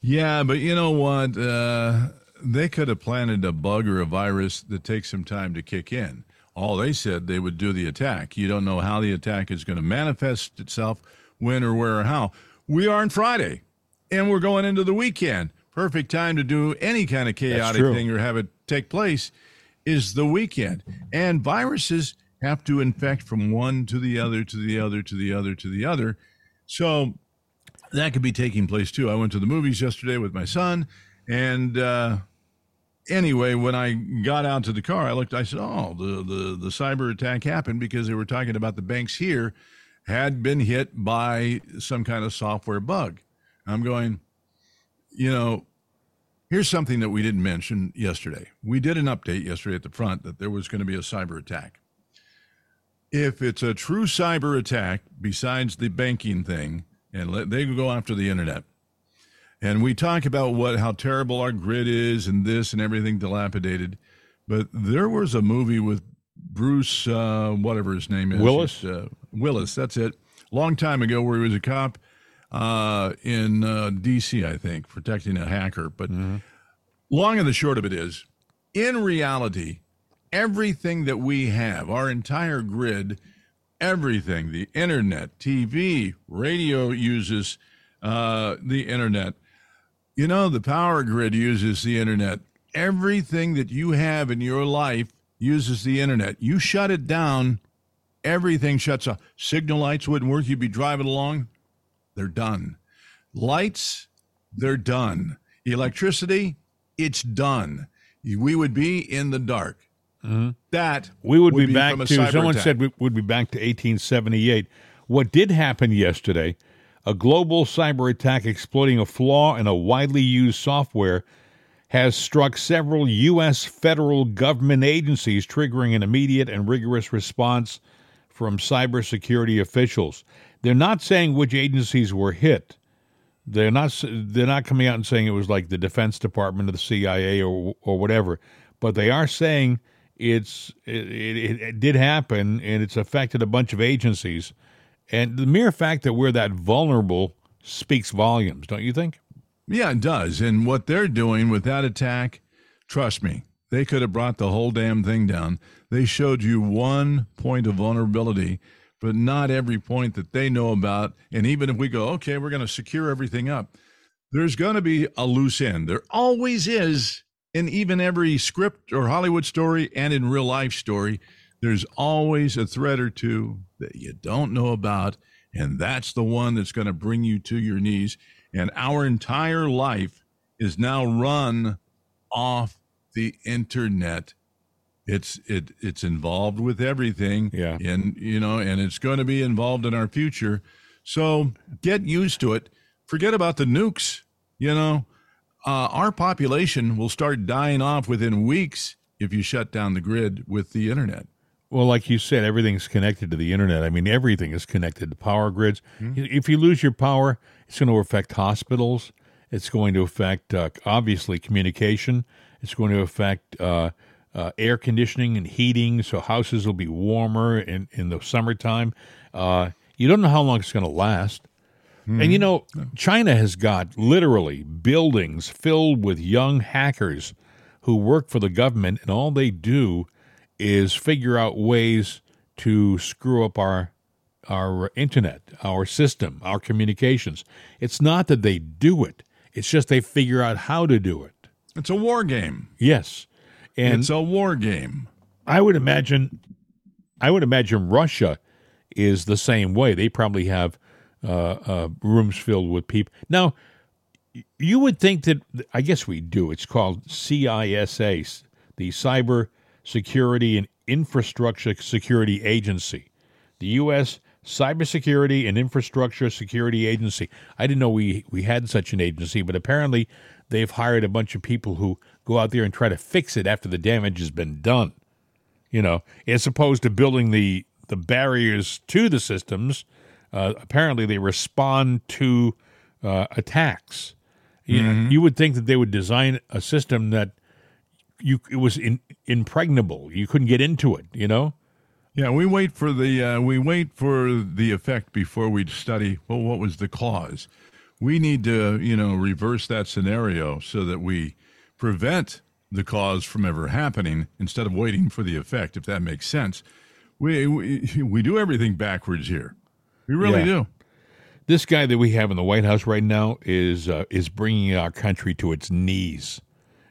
Yeah, but you know what? Uh, they could have planted a bug or a virus that takes some time to kick in. All they said they would do the attack. You don't know how the attack is going to manifest itself, when or where or how. We are on Friday, and we're going into the weekend. Perfect time to do any kind of chaotic thing or have it take place is the weekend. And viruses have to infect from one to the other to the other to the other to the other. So that could be taking place too. I went to the movies yesterday with my son, and uh, anyway, when I got out to the car, I looked. I said, "Oh, the the the cyber attack happened because they were talking about the banks here had been hit by some kind of software bug." I'm going, you know, here's something that we didn't mention yesterday. We did an update yesterday at the front that there was going to be a cyber attack. If it's a true cyber attack, besides the banking thing, and let, they go after the internet, and we talk about what how terrible our grid is and this and everything dilapidated, but there was a movie with Bruce, uh, whatever his name is, Willis? uh, Willis. That's it. Long time ago, where he was a cop uh, in uh, D.C., I think, protecting a hacker. But long and the short of it is, in reality, everything that we have, our entire grid, everything, the internet, TV, radio uses uh, the internet. You know, the power grid uses the internet. Everything that you have in your life uses the internet. You shut it down, everything shuts off. Signal lights wouldn't work. You'd be driving along, they're done. Lights, they're done. Electricity, it's done. We would be in the dark. Uh-huh. That We would, be, back from a to someone attack. said we would be back to 1878. What did happen yesterday? A global cyber attack exploiting a flaw in a widely used software has struck several U.S. federal government agencies, triggering an immediate and rigorous response from cybersecurity officials. They're not saying which agencies were hit. They're not. They're not coming out and saying it was like the Defense Department or the CIA or or whatever. But they are saying it's it, it, it did happen and it's affected a bunch of agencies. And the mere fact that we're that vulnerable speaks volumes, don't you think? Yeah, it does. And what they're doing with that attack, trust me, they could have brought the whole damn thing down. They showed you one point of vulnerability, but not every point that they know about. And even if we go, okay, we're going to secure everything up, there's going to be a loose end. There always is in even every script or Hollywood story and in real life story. There's always a threat or two that you don't know about. And that's the one that's going to bring you to your knees. And our entire life is now run off the internet. It's it it's involved with everything. Yeah. And you know, and it's going to be involved in our future. So get used to it. Forget about the nukes. You know, uh, our population will start dying off within weeks if you shut down the grid with the internet. Well, like you said, everything's connected to the internet. I mean, everything is connected to power grids. If you lose your power, it's going to affect hospitals. It's going to affect, uh, obviously, communication. It's going to affect uh, uh, air conditioning and heating, so houses will be warmer in, in the summertime. Uh, you don't know how long it's going to last. And you know, China has got literally buildings filled with young hackers who work for the government, and all they do is figure out ways to screw up our our internet, our system, our communications. It's not that they do it; it's just they figure out how to do it. It's a war game. Yes, and it's a war game. I would imagine, I would imagine Russia is the same way. They probably have uh, uh, rooms filled with people. Now, you would think that I guess we do. It's called CISA, the Cyber Security and Infrastructure Security Agency. The U.S. Cybersecurity and Infrastructure Security Agency. I didn't know we, we had such an agency, but apparently they've hired a bunch of people who go out there and try to fix it after the damage has been done. You know, as opposed to building the, the barriers to the systems, uh, apparently they respond to uh, attacks. You, Mm-hmm. you would think that they would design a system that you it was in, impregnable. You couldn't get into it. You know. Yeah, we wait for the uh, we wait for the effect before we study. Well, what was the cause? We need to you know reverse that scenario so that we prevent the cause from ever happening instead of waiting for the effect. If that makes sense, we we, we do everything backwards here. We really Yeah. do. This guy that we have in the White House right now is uh, is bringing our country to its knees.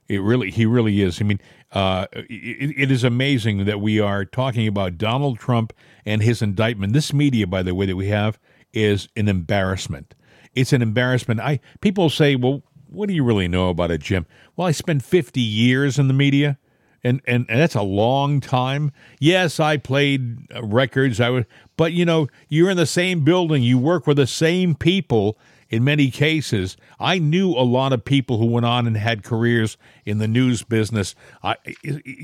It really, he really is. I mean, uh, it, it is amazing that we are talking about Donald Trump and his indictment. This media, by the way, that we have is an embarrassment. It's an embarrassment. I people say, "Well, what do you really know about it, Jim?" Well, I spent fifty years in the media, and and, and that's a long time. Yes, I played uh, records. I would, but you know, you're in the same building. You work with the same people. In many cases, I knew a lot of people who went on and had careers in the news business. I,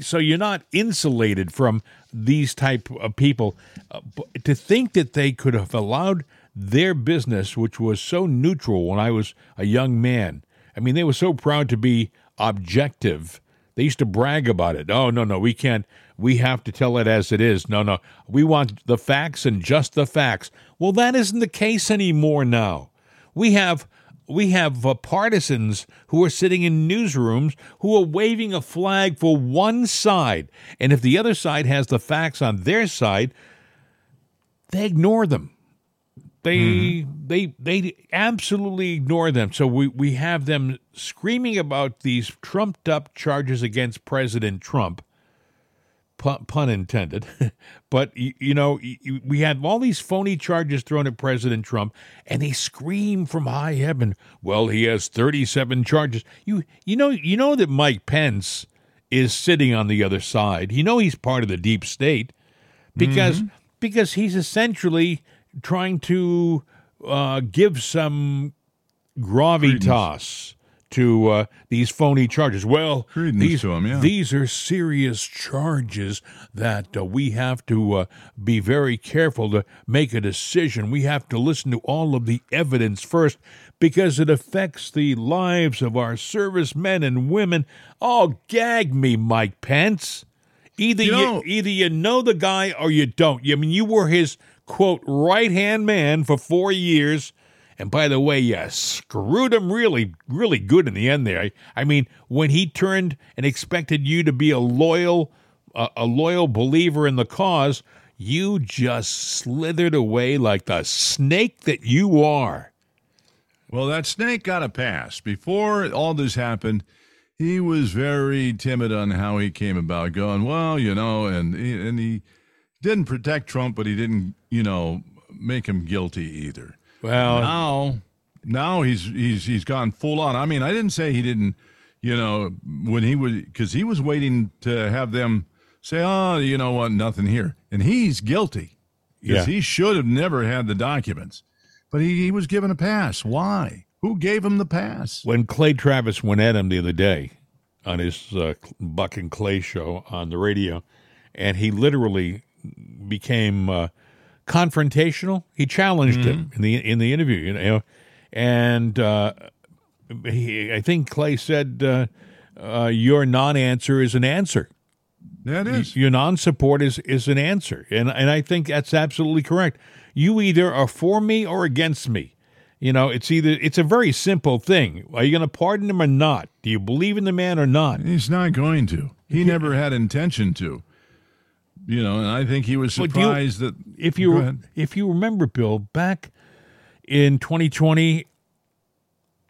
so you're not insulated from these type of people. Uh, to think that they could have allowed their business, which was so neutral when I was a young man, I mean, they were so proud to be objective. They used to brag about it. Oh, no, no, we can't. We have to tell it as it is. No, no, we want the facts and just the facts. Well, that isn't the case anymore now. We have we have uh, partisans who are sitting in newsrooms who are waving a flag for one side, and if the other side has the facts on their side, they ignore them. They they they absolutely ignore them. So we, we have them screaming about these trumped up charges against President Trump. Pun, pun intended, but you, you know we have all these phony charges thrown at President Trump, and they scream from high heaven. Well, he has thirty-seven charges. You you know you know that Mike Pence is sitting on the other side. You know he's part of the deep state because because he's essentially trying to uh, give some gravitas to uh, these phony charges. Well, Credence these, to 'em, yeah. these are serious charges that uh, we have to uh, be very careful to make a decision. We have to listen to all of the evidence first because it affects the lives of our servicemen and women. Oh, gag me, Mike Pence. Either You you, either you know the guy or you don't. I mean, you were his quote right hand man for four years, and by the way, you screwed him really, really good in the end. There, I, I mean, when he turned and expected you to be a loyal, uh, a loyal believer in the cause, you just slithered away like the snake that you are. Well, that snake got a pass. Before all this happened, he was very timid on how he came about going, well, you know, and and he didn't protect Trump, but he didn't, you know, make him guilty either. Well, Now, now he's he's he's gone full on. I mean, I didn't say he didn't, you know, when he was because he was waiting to have them say, oh, you know what, nothing here, and he's guilty because Yeah. he should have never had the documents, but he, he was given a pass. Why? Who gave him the pass? when Clay Travis went at him the other day on his uh, Buck and Clay show on the radio, and he literally became uh, confrontational. He challenged him in the in the interview, you know, and uh, he, I think Clay said, uh, uh, "Your non-answer is an answer." That is. Your non-support is is an answer, and and I think that's absolutely correct. You either are for me or against me. You know, it's either it's a very simple thing. Are you going to pardon him or not? Do you believe in the man or not? He's not going to. He never had intention to. You know, and I think he was But you- surprised that. If you if you remember, Bill, back in 2020,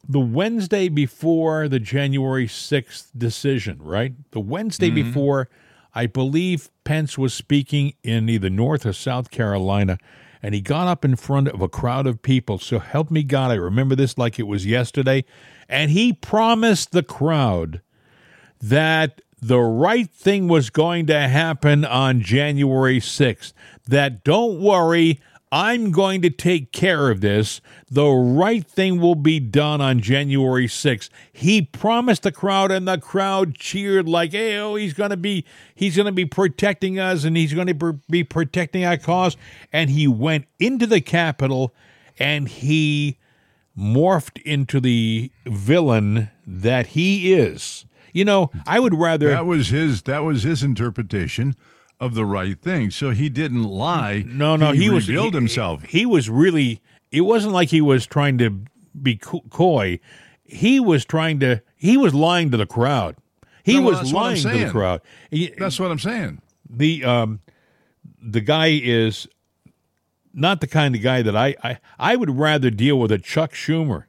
the Wednesday before the January 6th decision, right? The Wednesday Mm-hmm. before, I believe Pence was speaking in either North or South Carolina, and he got up in front of a crowd of people. So help me God, I remember this like it was yesterday. And he promised the crowd that the right thing was going to happen on January 6th. That don't worry, I'm going to take care of this. The right thing will be done on January 6th. He promised the crowd, and the crowd cheered like, "Hey, oh, he's going to be he's going to be protecting us, and he's going to be protecting our cause." And he went into the Capitol, and he morphed into the villain that he is. You know, I would rather That was his. That was his interpretation of the right thing. So he didn't lie. No, no, he, was revealed he- himself. He was really. It wasn't like he was trying to be coy. He was trying to. He was lying to the crowd. He No, well, was that's what I'm lying to the crowd. That's what I'm saying. the um, the guy is not the kind of guy that I, I I would rather deal with a Chuck Schumer.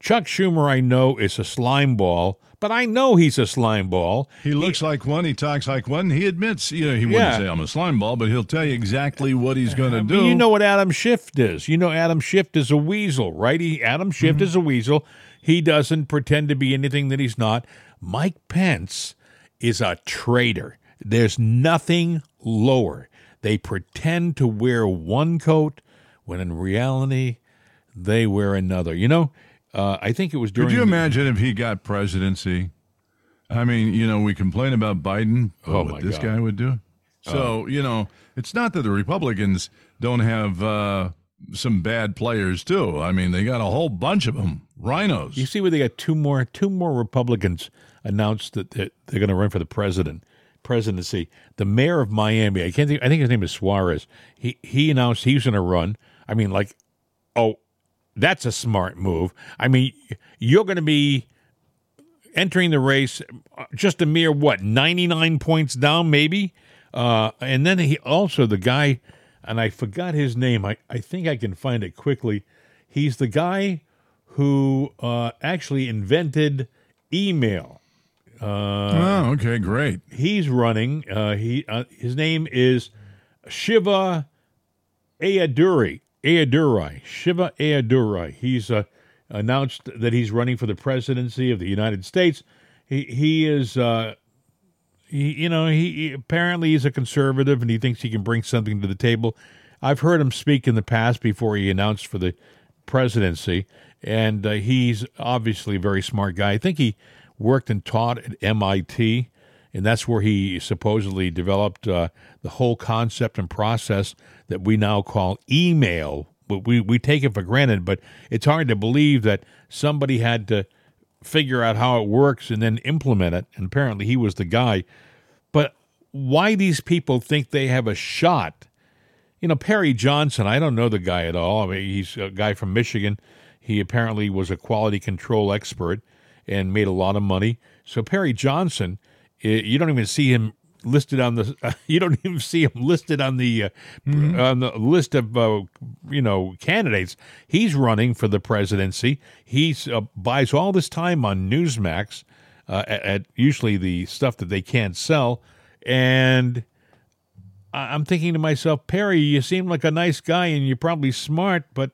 Chuck Schumer, I know, is a slime ball, but I know he's a slime ball. He looks like one. He talks like one. He admits, you know, he Yeah. wouldn't say I'm a slime ball, but he'll tell you exactly what he's going to mean, do. You know what Adam Schiff is. You know Adam Schiff is a weasel, right? He, Adam Schiff Mm-hmm. is a weasel. He doesn't pretend to be anything that he's not. Mike Pence is a traitor. There's nothing lower. They pretend to wear one coat when in reality they wear another. You know, uh, I think it was during. Could you imagine if he got presidency? I mean, you know, we complain about Biden, but Oh, what my this God. Uh. guy would do. So, you know, it's not that the Republicans don't have uh, some bad players too. I mean, they got a whole bunch of them, rhinos. You see where they got two more two more Republicans announced that that they're going to run for the president presidency. The mayor of Miami, I can't think. I think his name is Suarez. He he announced he's going to run. I mean, like, oh, that's a smart move. I mean, you're going to be entering the race uh, just a mere what 99 points down maybe uh, and then he also the guy and i forgot his name i, I think i can find it quickly he's the guy who uh, actually invented email oh, okay, great. he's running uh, he uh, his name is shiva Ayaduri, Ayyadurai, Shiva Ayyadurai. He's uh, announced that he's running for the presidency of the United States. He he is, uh, he, you know, he, he- apparently he's a conservative and he thinks he can bring something to the table. I've heard him speak in the past before he announced for the presidency, and uh, he's obviously a very smart guy. I think he worked and taught at MIT, and that's where he supposedly developed uh, the whole concept and process that we now call email. But we, we take it for granted, but it's hard to believe that somebody had to figure out how it works and then implement it. And apparently he was the guy. But why these people think they have a shot? You know, Perry Johnson, I don't know the guy at all. I mean, he's a guy from Michigan. He apparently was a quality control expert and made a lot of money. So Perry Johnson, you don't even see him listed on the. You don't even see him listed on the uh, on the list of uh, you know candidates. He's running for the presidency. He uh, buys all this time on Newsmax uh, at, at usually the stuff that they can't sell, and I- I'm thinking to myself, Perry, you seem like a nice guy and you're probably smart, but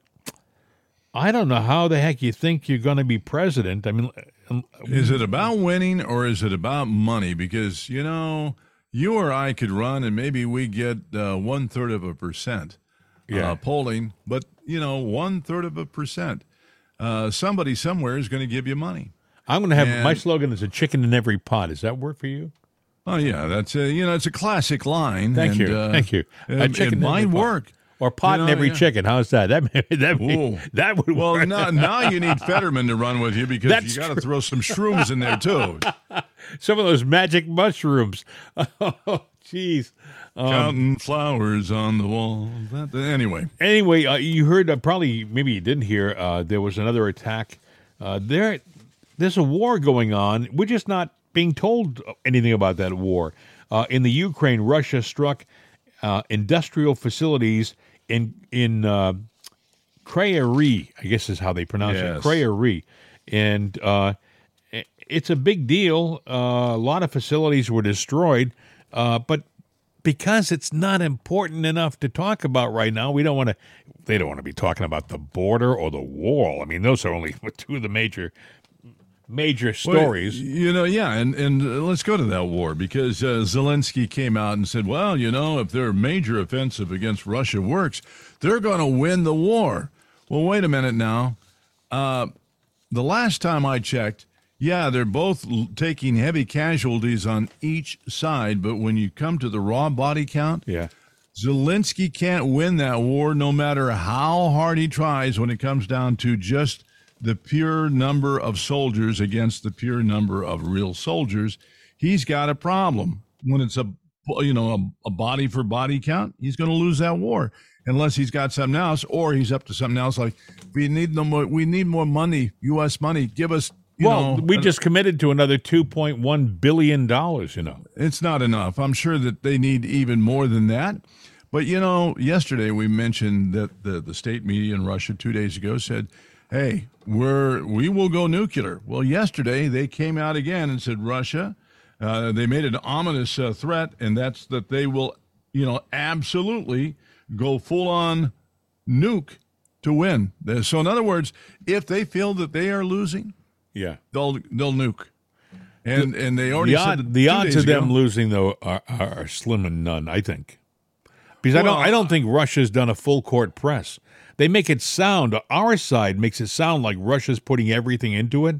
I don't know how the heck you think you're going to be president. I mean, Is it about winning or is it about money? Because, you know, you or I could run and maybe we get uh, one third of a percent Yeah. uh, polling, but, you know, one third of a percent. Uh, somebody somewhere is going to give you money. I'm going to have my slogan is a chicken in every pot. Does that work for you? Oh, yeah. That's, a, you know, it's a classic line. Thank and, you. uh, Thank you. A chicken it in might every pot. Or pot You in every yeah. chicken. How's that? That that Whoa. that would Well, now, now you need Fetterman to run with you because That's you got to throw some shrooms in there, too. Some of those magic mushrooms. Oh, jeez. Um, Counting flowers on the wall. That, anyway. Anyway, uh, you heard uh, probably maybe you didn't hear. Uh, there was another attack. Uh, there, there's a war going on. We're just not being told anything about that war. Uh, in the Ukraine, Russia struck uh, industrial facilities in in uh, Kryvyi, I guess is how they pronounce Yes. it, Kryvyi, and uh, it's a big deal. Uh, a lot of facilities were destroyed, uh, but because it's not important enough to talk about right now, we don't want to. They don't want to be talking about the border or the wall. I mean, those are only two of the major major Well, stories. you know, yeah, and and uh, let's go to that war because uh, Zelensky came out and said, "Well, you know, if their major offensive against Russia works, they're going to win the war." Well, wait a minute now. Uh, the last time I checked, yeah, they're both l- taking heavy casualties on each side, but when you come to the raw body count, yeah. Zelensky can't win that war no matter how hard he tries when it comes down to just the pure number of soldiers against the pure number of real soldiers. He's got a problem. When it's a you know a, a body for body count, he's going to lose that war unless he's got something else or he's up to something else like we need no more we need more money, US money. Give us you well, know, we just committed to another two point one billion dollars. You know, it's not enough. I'm sure that they need even more than that. But you know, yesterday we mentioned that the, the state media in Russia two days ago said, "Hey, we're we will go nuclear." Well, yesterday they came out again and said Russia. Uh, they made an ominous uh, threat, and that's that they will, you know, absolutely go full on nuke to win. So, in other words, if they feel that they are losing, yeah, they'll they'll nuke. And and they already the, said odd, the odds of them losing though are, are, are slim and none. I think because I don't I don't think Russia's done a full court press. They make it sound our side makes it sound like Russia's putting everything into it,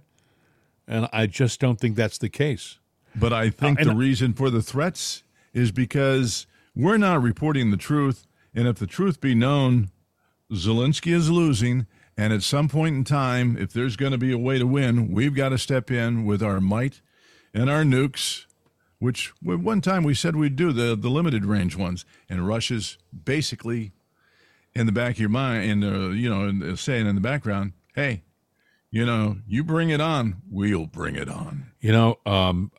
and I just don't think that's the case. But I think Uh, the reason for the threats is because we're not reporting the truth. And if the truth be known, Zelensky is losing. And at some point in time, if there's going to be a way to win, we've got to step in with our might and our nukes, which one time we said we'd do the, the limited range ones. And Russia's basically in the back of your mind, and uh, you know, saying in the background, "Hey, you know, you bring it on, we'll bring it on." You know, um,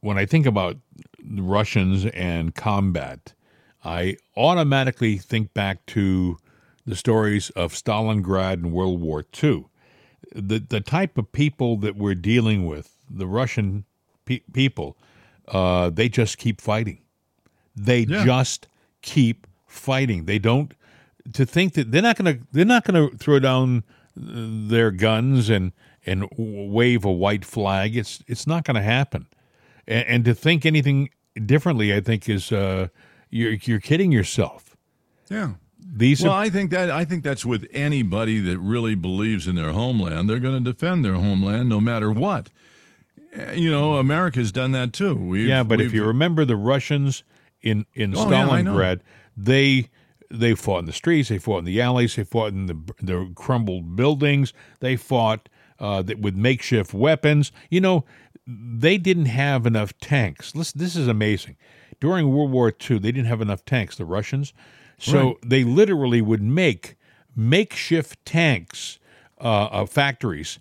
when I think about the Russians and combat, I automatically think back to the stories of Stalingrad and World War II. The the type of people that we're dealing with, the Russian pe- people, uh, they just keep fighting. They Yeah. just keep fighting. They don't to think that they're not going to they're not going to throw down their guns and and wave a white flag. It's it's not going to happen. And, and to think anything differently, I think is uh, you're you're kidding yourself. Yeah. These well, are, I think that I think that's with anybody that really believes in their homeland. They're going to defend their homeland no matter what. You know, America's done that too. We've, yeah, but if you remember the Russians in in Oh, yeah, Stalingrad, they they fought in the streets, they fought in the alleys, they fought in the the crumbled buildings, they fought uh, that with makeshift weapons. You know, they didn't have enough tanks. Listen, this is amazing. During World War II, they didn't have enough tanks. The Russians, so Right. they literally would make makeshift tanks uh, uh, factories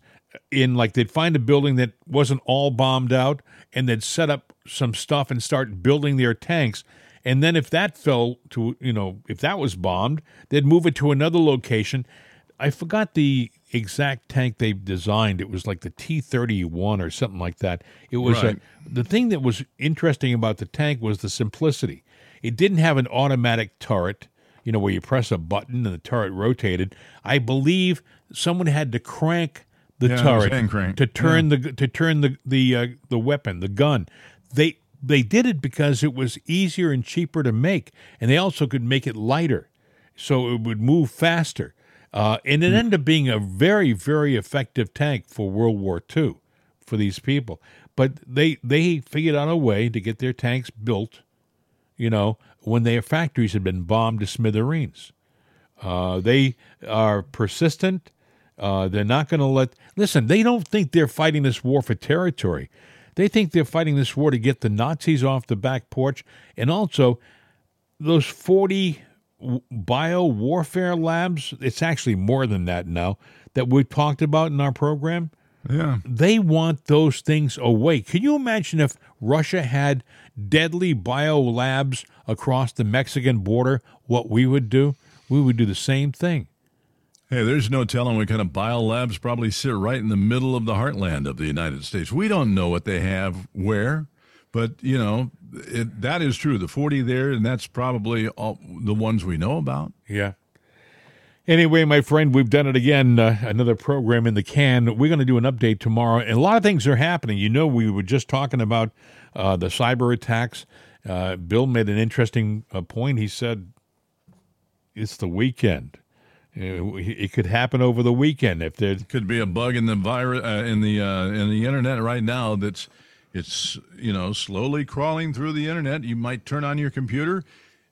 in like they'd find a building that wasn't all bombed out and they'd set up some stuff and start building their tanks and then if that fell to you know if that was bombed they'd move it to another location i forgot the exact tank they designed it was like the t31 or something like that it was Right. a, the thing that was interesting about the tank was the simplicity it didn't have an automatic turret you know, where you press a button and the turret rotated. I believe someone had to crank the Yeah, turret to turn the to turn the the uh, the weapon, the gun. They they did it because it was easier and cheaper to make, and they also could make it lighter, so it would move faster. Uh, and it ended up being a very very effective tank for World War II for these people. But they they figured out a way to get their tanks built you know, when their factories had been bombed to smithereens. Uh, they are persistent. Uh, they're not going to let. Listen, they don't think they're fighting this war for territory. They think they're fighting this war to get the Nazis off the back porch, and also those forty bio warfare labs. It's actually more than that now that we talked about in our program yeah, they want those things away. Can you imagine if Russia had deadly biolabs across the Mexican border? What we would do? We would do the same thing. Hey, there's no telling what kind of biolabs probably sit right in the middle of the heartland of the United States. We don't know what they have where, but you know it, that is true. The 40 there, and that's probably all the ones we know about. Yeah. Anyway, my friend, we've done it again. Uh, another program in the can. We're going to do an update tomorrow, and a lot of things are happening. You know, we were just talking about uh, the cyber attacks. Uh, Bill made an interesting uh, point. He said it's the weekend. Uh, It could happen over the weekend if there. Could be a bug in the virus uh, in the uh, in the internet right now that's it's you know slowly crawling through the internet. You might turn on your computer,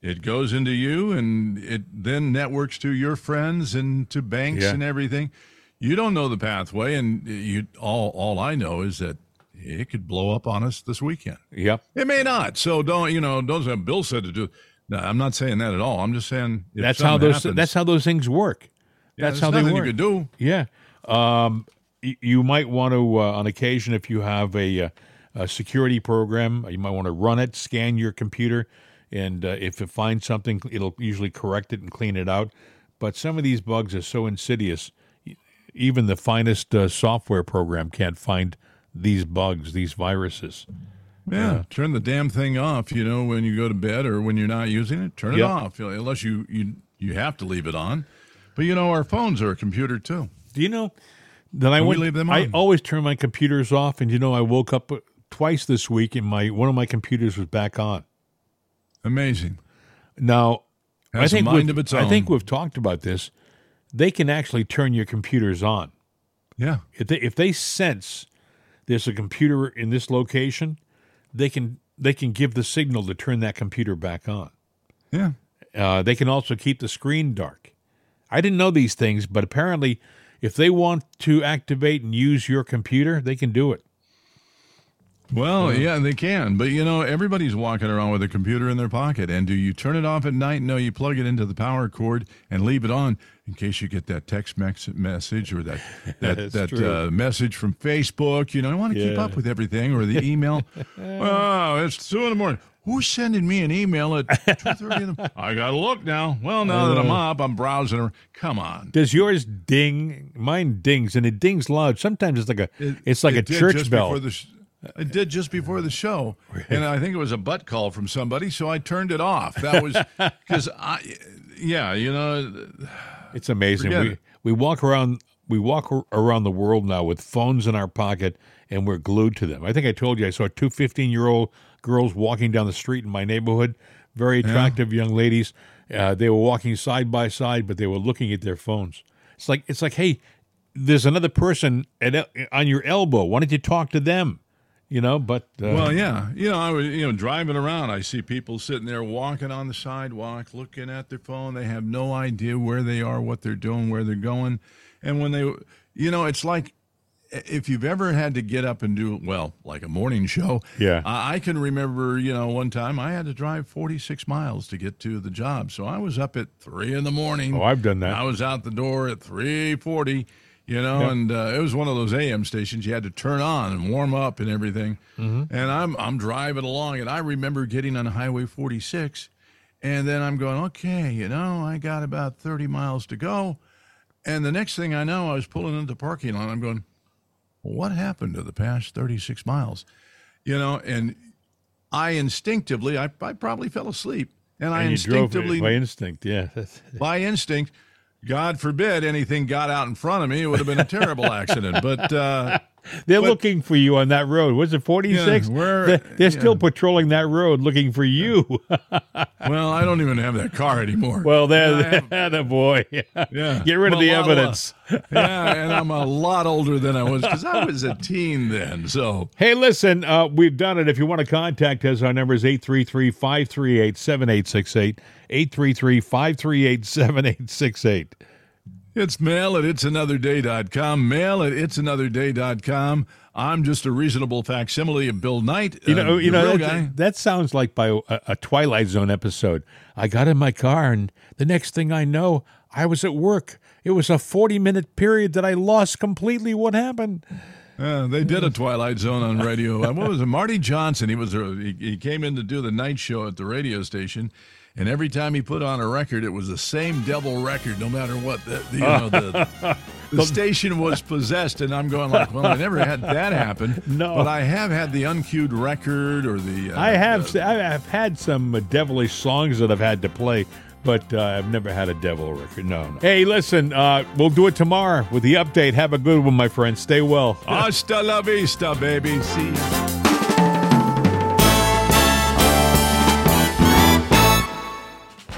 it goes into you, and it then networks to your friends and to banks Yeah. and everything. You don't know the pathway, and you all all I know is that it could blow up on us this weekend. Yep. It may not. So don't you know? Don't say Bill said to do. No, I'm not saying that at all. I'm just saying That's how those. happens- That's how those things work. Yeah, that's how they work. You could do. Yeah. Um, y- you might want to, uh, on occasion, if you have a, uh, a security program, you might want to run it, scan your computer, and uh, if it finds something, it'll usually correct it and clean it out. But some of these bugs are so insidious, even the finest uh, software program can't find these bugs, these viruses. Yeah, turn the damn thing off. You know, when you go to bed or when you're not using it, turn it Yep. off. Unless you you you have to leave it on. But you know, our phones are a computer too. Do you know that I we went? leave them I always turn my computers off, and you know, I woke up twice this week, and my one of my computers was back on. Amazing. Now, I Has a think we've- I think we've talked about this. They can actually turn your computers on. Yeah. If they if they sense there's a computer in this location, they can they can give the signal to turn that computer back on. Yeah. Uh, they can also keep the screen dark. I didn't know these things, but apparently, if they want to activate and use your computer, they can do it. Well, yeah, they can. But you know, everybody's walking around with a computer in their pocket. And do you turn it off at night? No, you plug it into the power cord and leave it on in case you get that text message or that that that uh, message from Facebook. You know, I want to keep up with everything or the email. oh, it's two in the morning. Who's sending me an email at two thirty in the? Morning? I gotta look now. Well, now that I'm Uh. up, I'm browsing. Come on. Does yours ding? Mine dings, and it dings loud. Sometimes it's like a it's like It a church bell. before the sh- it did just before the show, and I think it was a butt call from somebody, so I turned it off. That was because I, yeah, you know, It's amazing. Forget We it. we walk around we walk around the world now with phones in our pocket and we're glued to them. I think I told you I saw two 15-year-old girls walking down the street in my neighborhood, very attractive young ladies. Uh, they were walking side by side, but they were looking at their phones. It's like it's like, hey, there's another person at on your elbow. Why don't you talk to them? You know, but uh, well, yeah, you know, I was you know driving around, I see people sitting there walking on the sidewalk, looking at their phone. They have no idea where they are, what they're doing, where they're going, and when they, you know, it's like if you've ever had to get up and do well, like a morning show. Yeah. I, I can remember, you know, one time I had to drive 46 miles to get to the job, so I was up at three in the morning. Oh, I've done that. I was out the door at 3:40. You know, Yeah. and uh, it was one of those AM stations you had to turn on and warm up and everything. Mm-hmm. And I'm I'm driving along, and I remember getting on Highway 46, and then I'm going, okay, you know, I got about 30 miles to go, and the next thing I know, I was pulling into the parking lot. I'm going, what happened to the past 36 miles? You know, and I instinctively, I, I probably fell asleep, and, I and drove instinctively, by instinct. Yeah, by instinct, God forbid anything got out in front of me, it would have been a terrible accident. But uh, They're But- looking for you on that road. Was it 46? Yeah, where- they're they're still patrolling that road looking for you. well, I don't even have that car anymore. well, there, have- there, boy. Yeah. Get rid of the lot of- evidence. yeah, and I'm a lot older than I was because I was a teen then. So Hey, listen, uh, we've done it. If you want to contact us, our number is 833 538 7868. 833 538 7868. It's mail at it'sanotherday.com. Mail at it'sanotherday.com. I'm just a reasonable facsimile of Bill Knight. You know, uh, you know that, that sounds like by a, a Twilight Zone episode. I got in my car, and the next thing I know, I was at work. It was a 40 minute period that I lost completely. What happened? Uh, they did a Twilight Zone on radio. Uh, what was it? Marty Johnson. He was a, he, he came in to do the night show at the radio station, and every time he put on a record, it was the same devil record, no matter what. The, the, you know, the, the station was possessed, and I'm going like, well, I never had that happen. No. but I have had the uncued record or the. Uh, I have the- I have had some devilish songs that I've had to play, but uh, I've never had a devil record. No, no. Hey, listen, uh, we'll do it tomorrow with the update. Have a good one, my friend. Stay well. Hasta la vista, baby. See ya.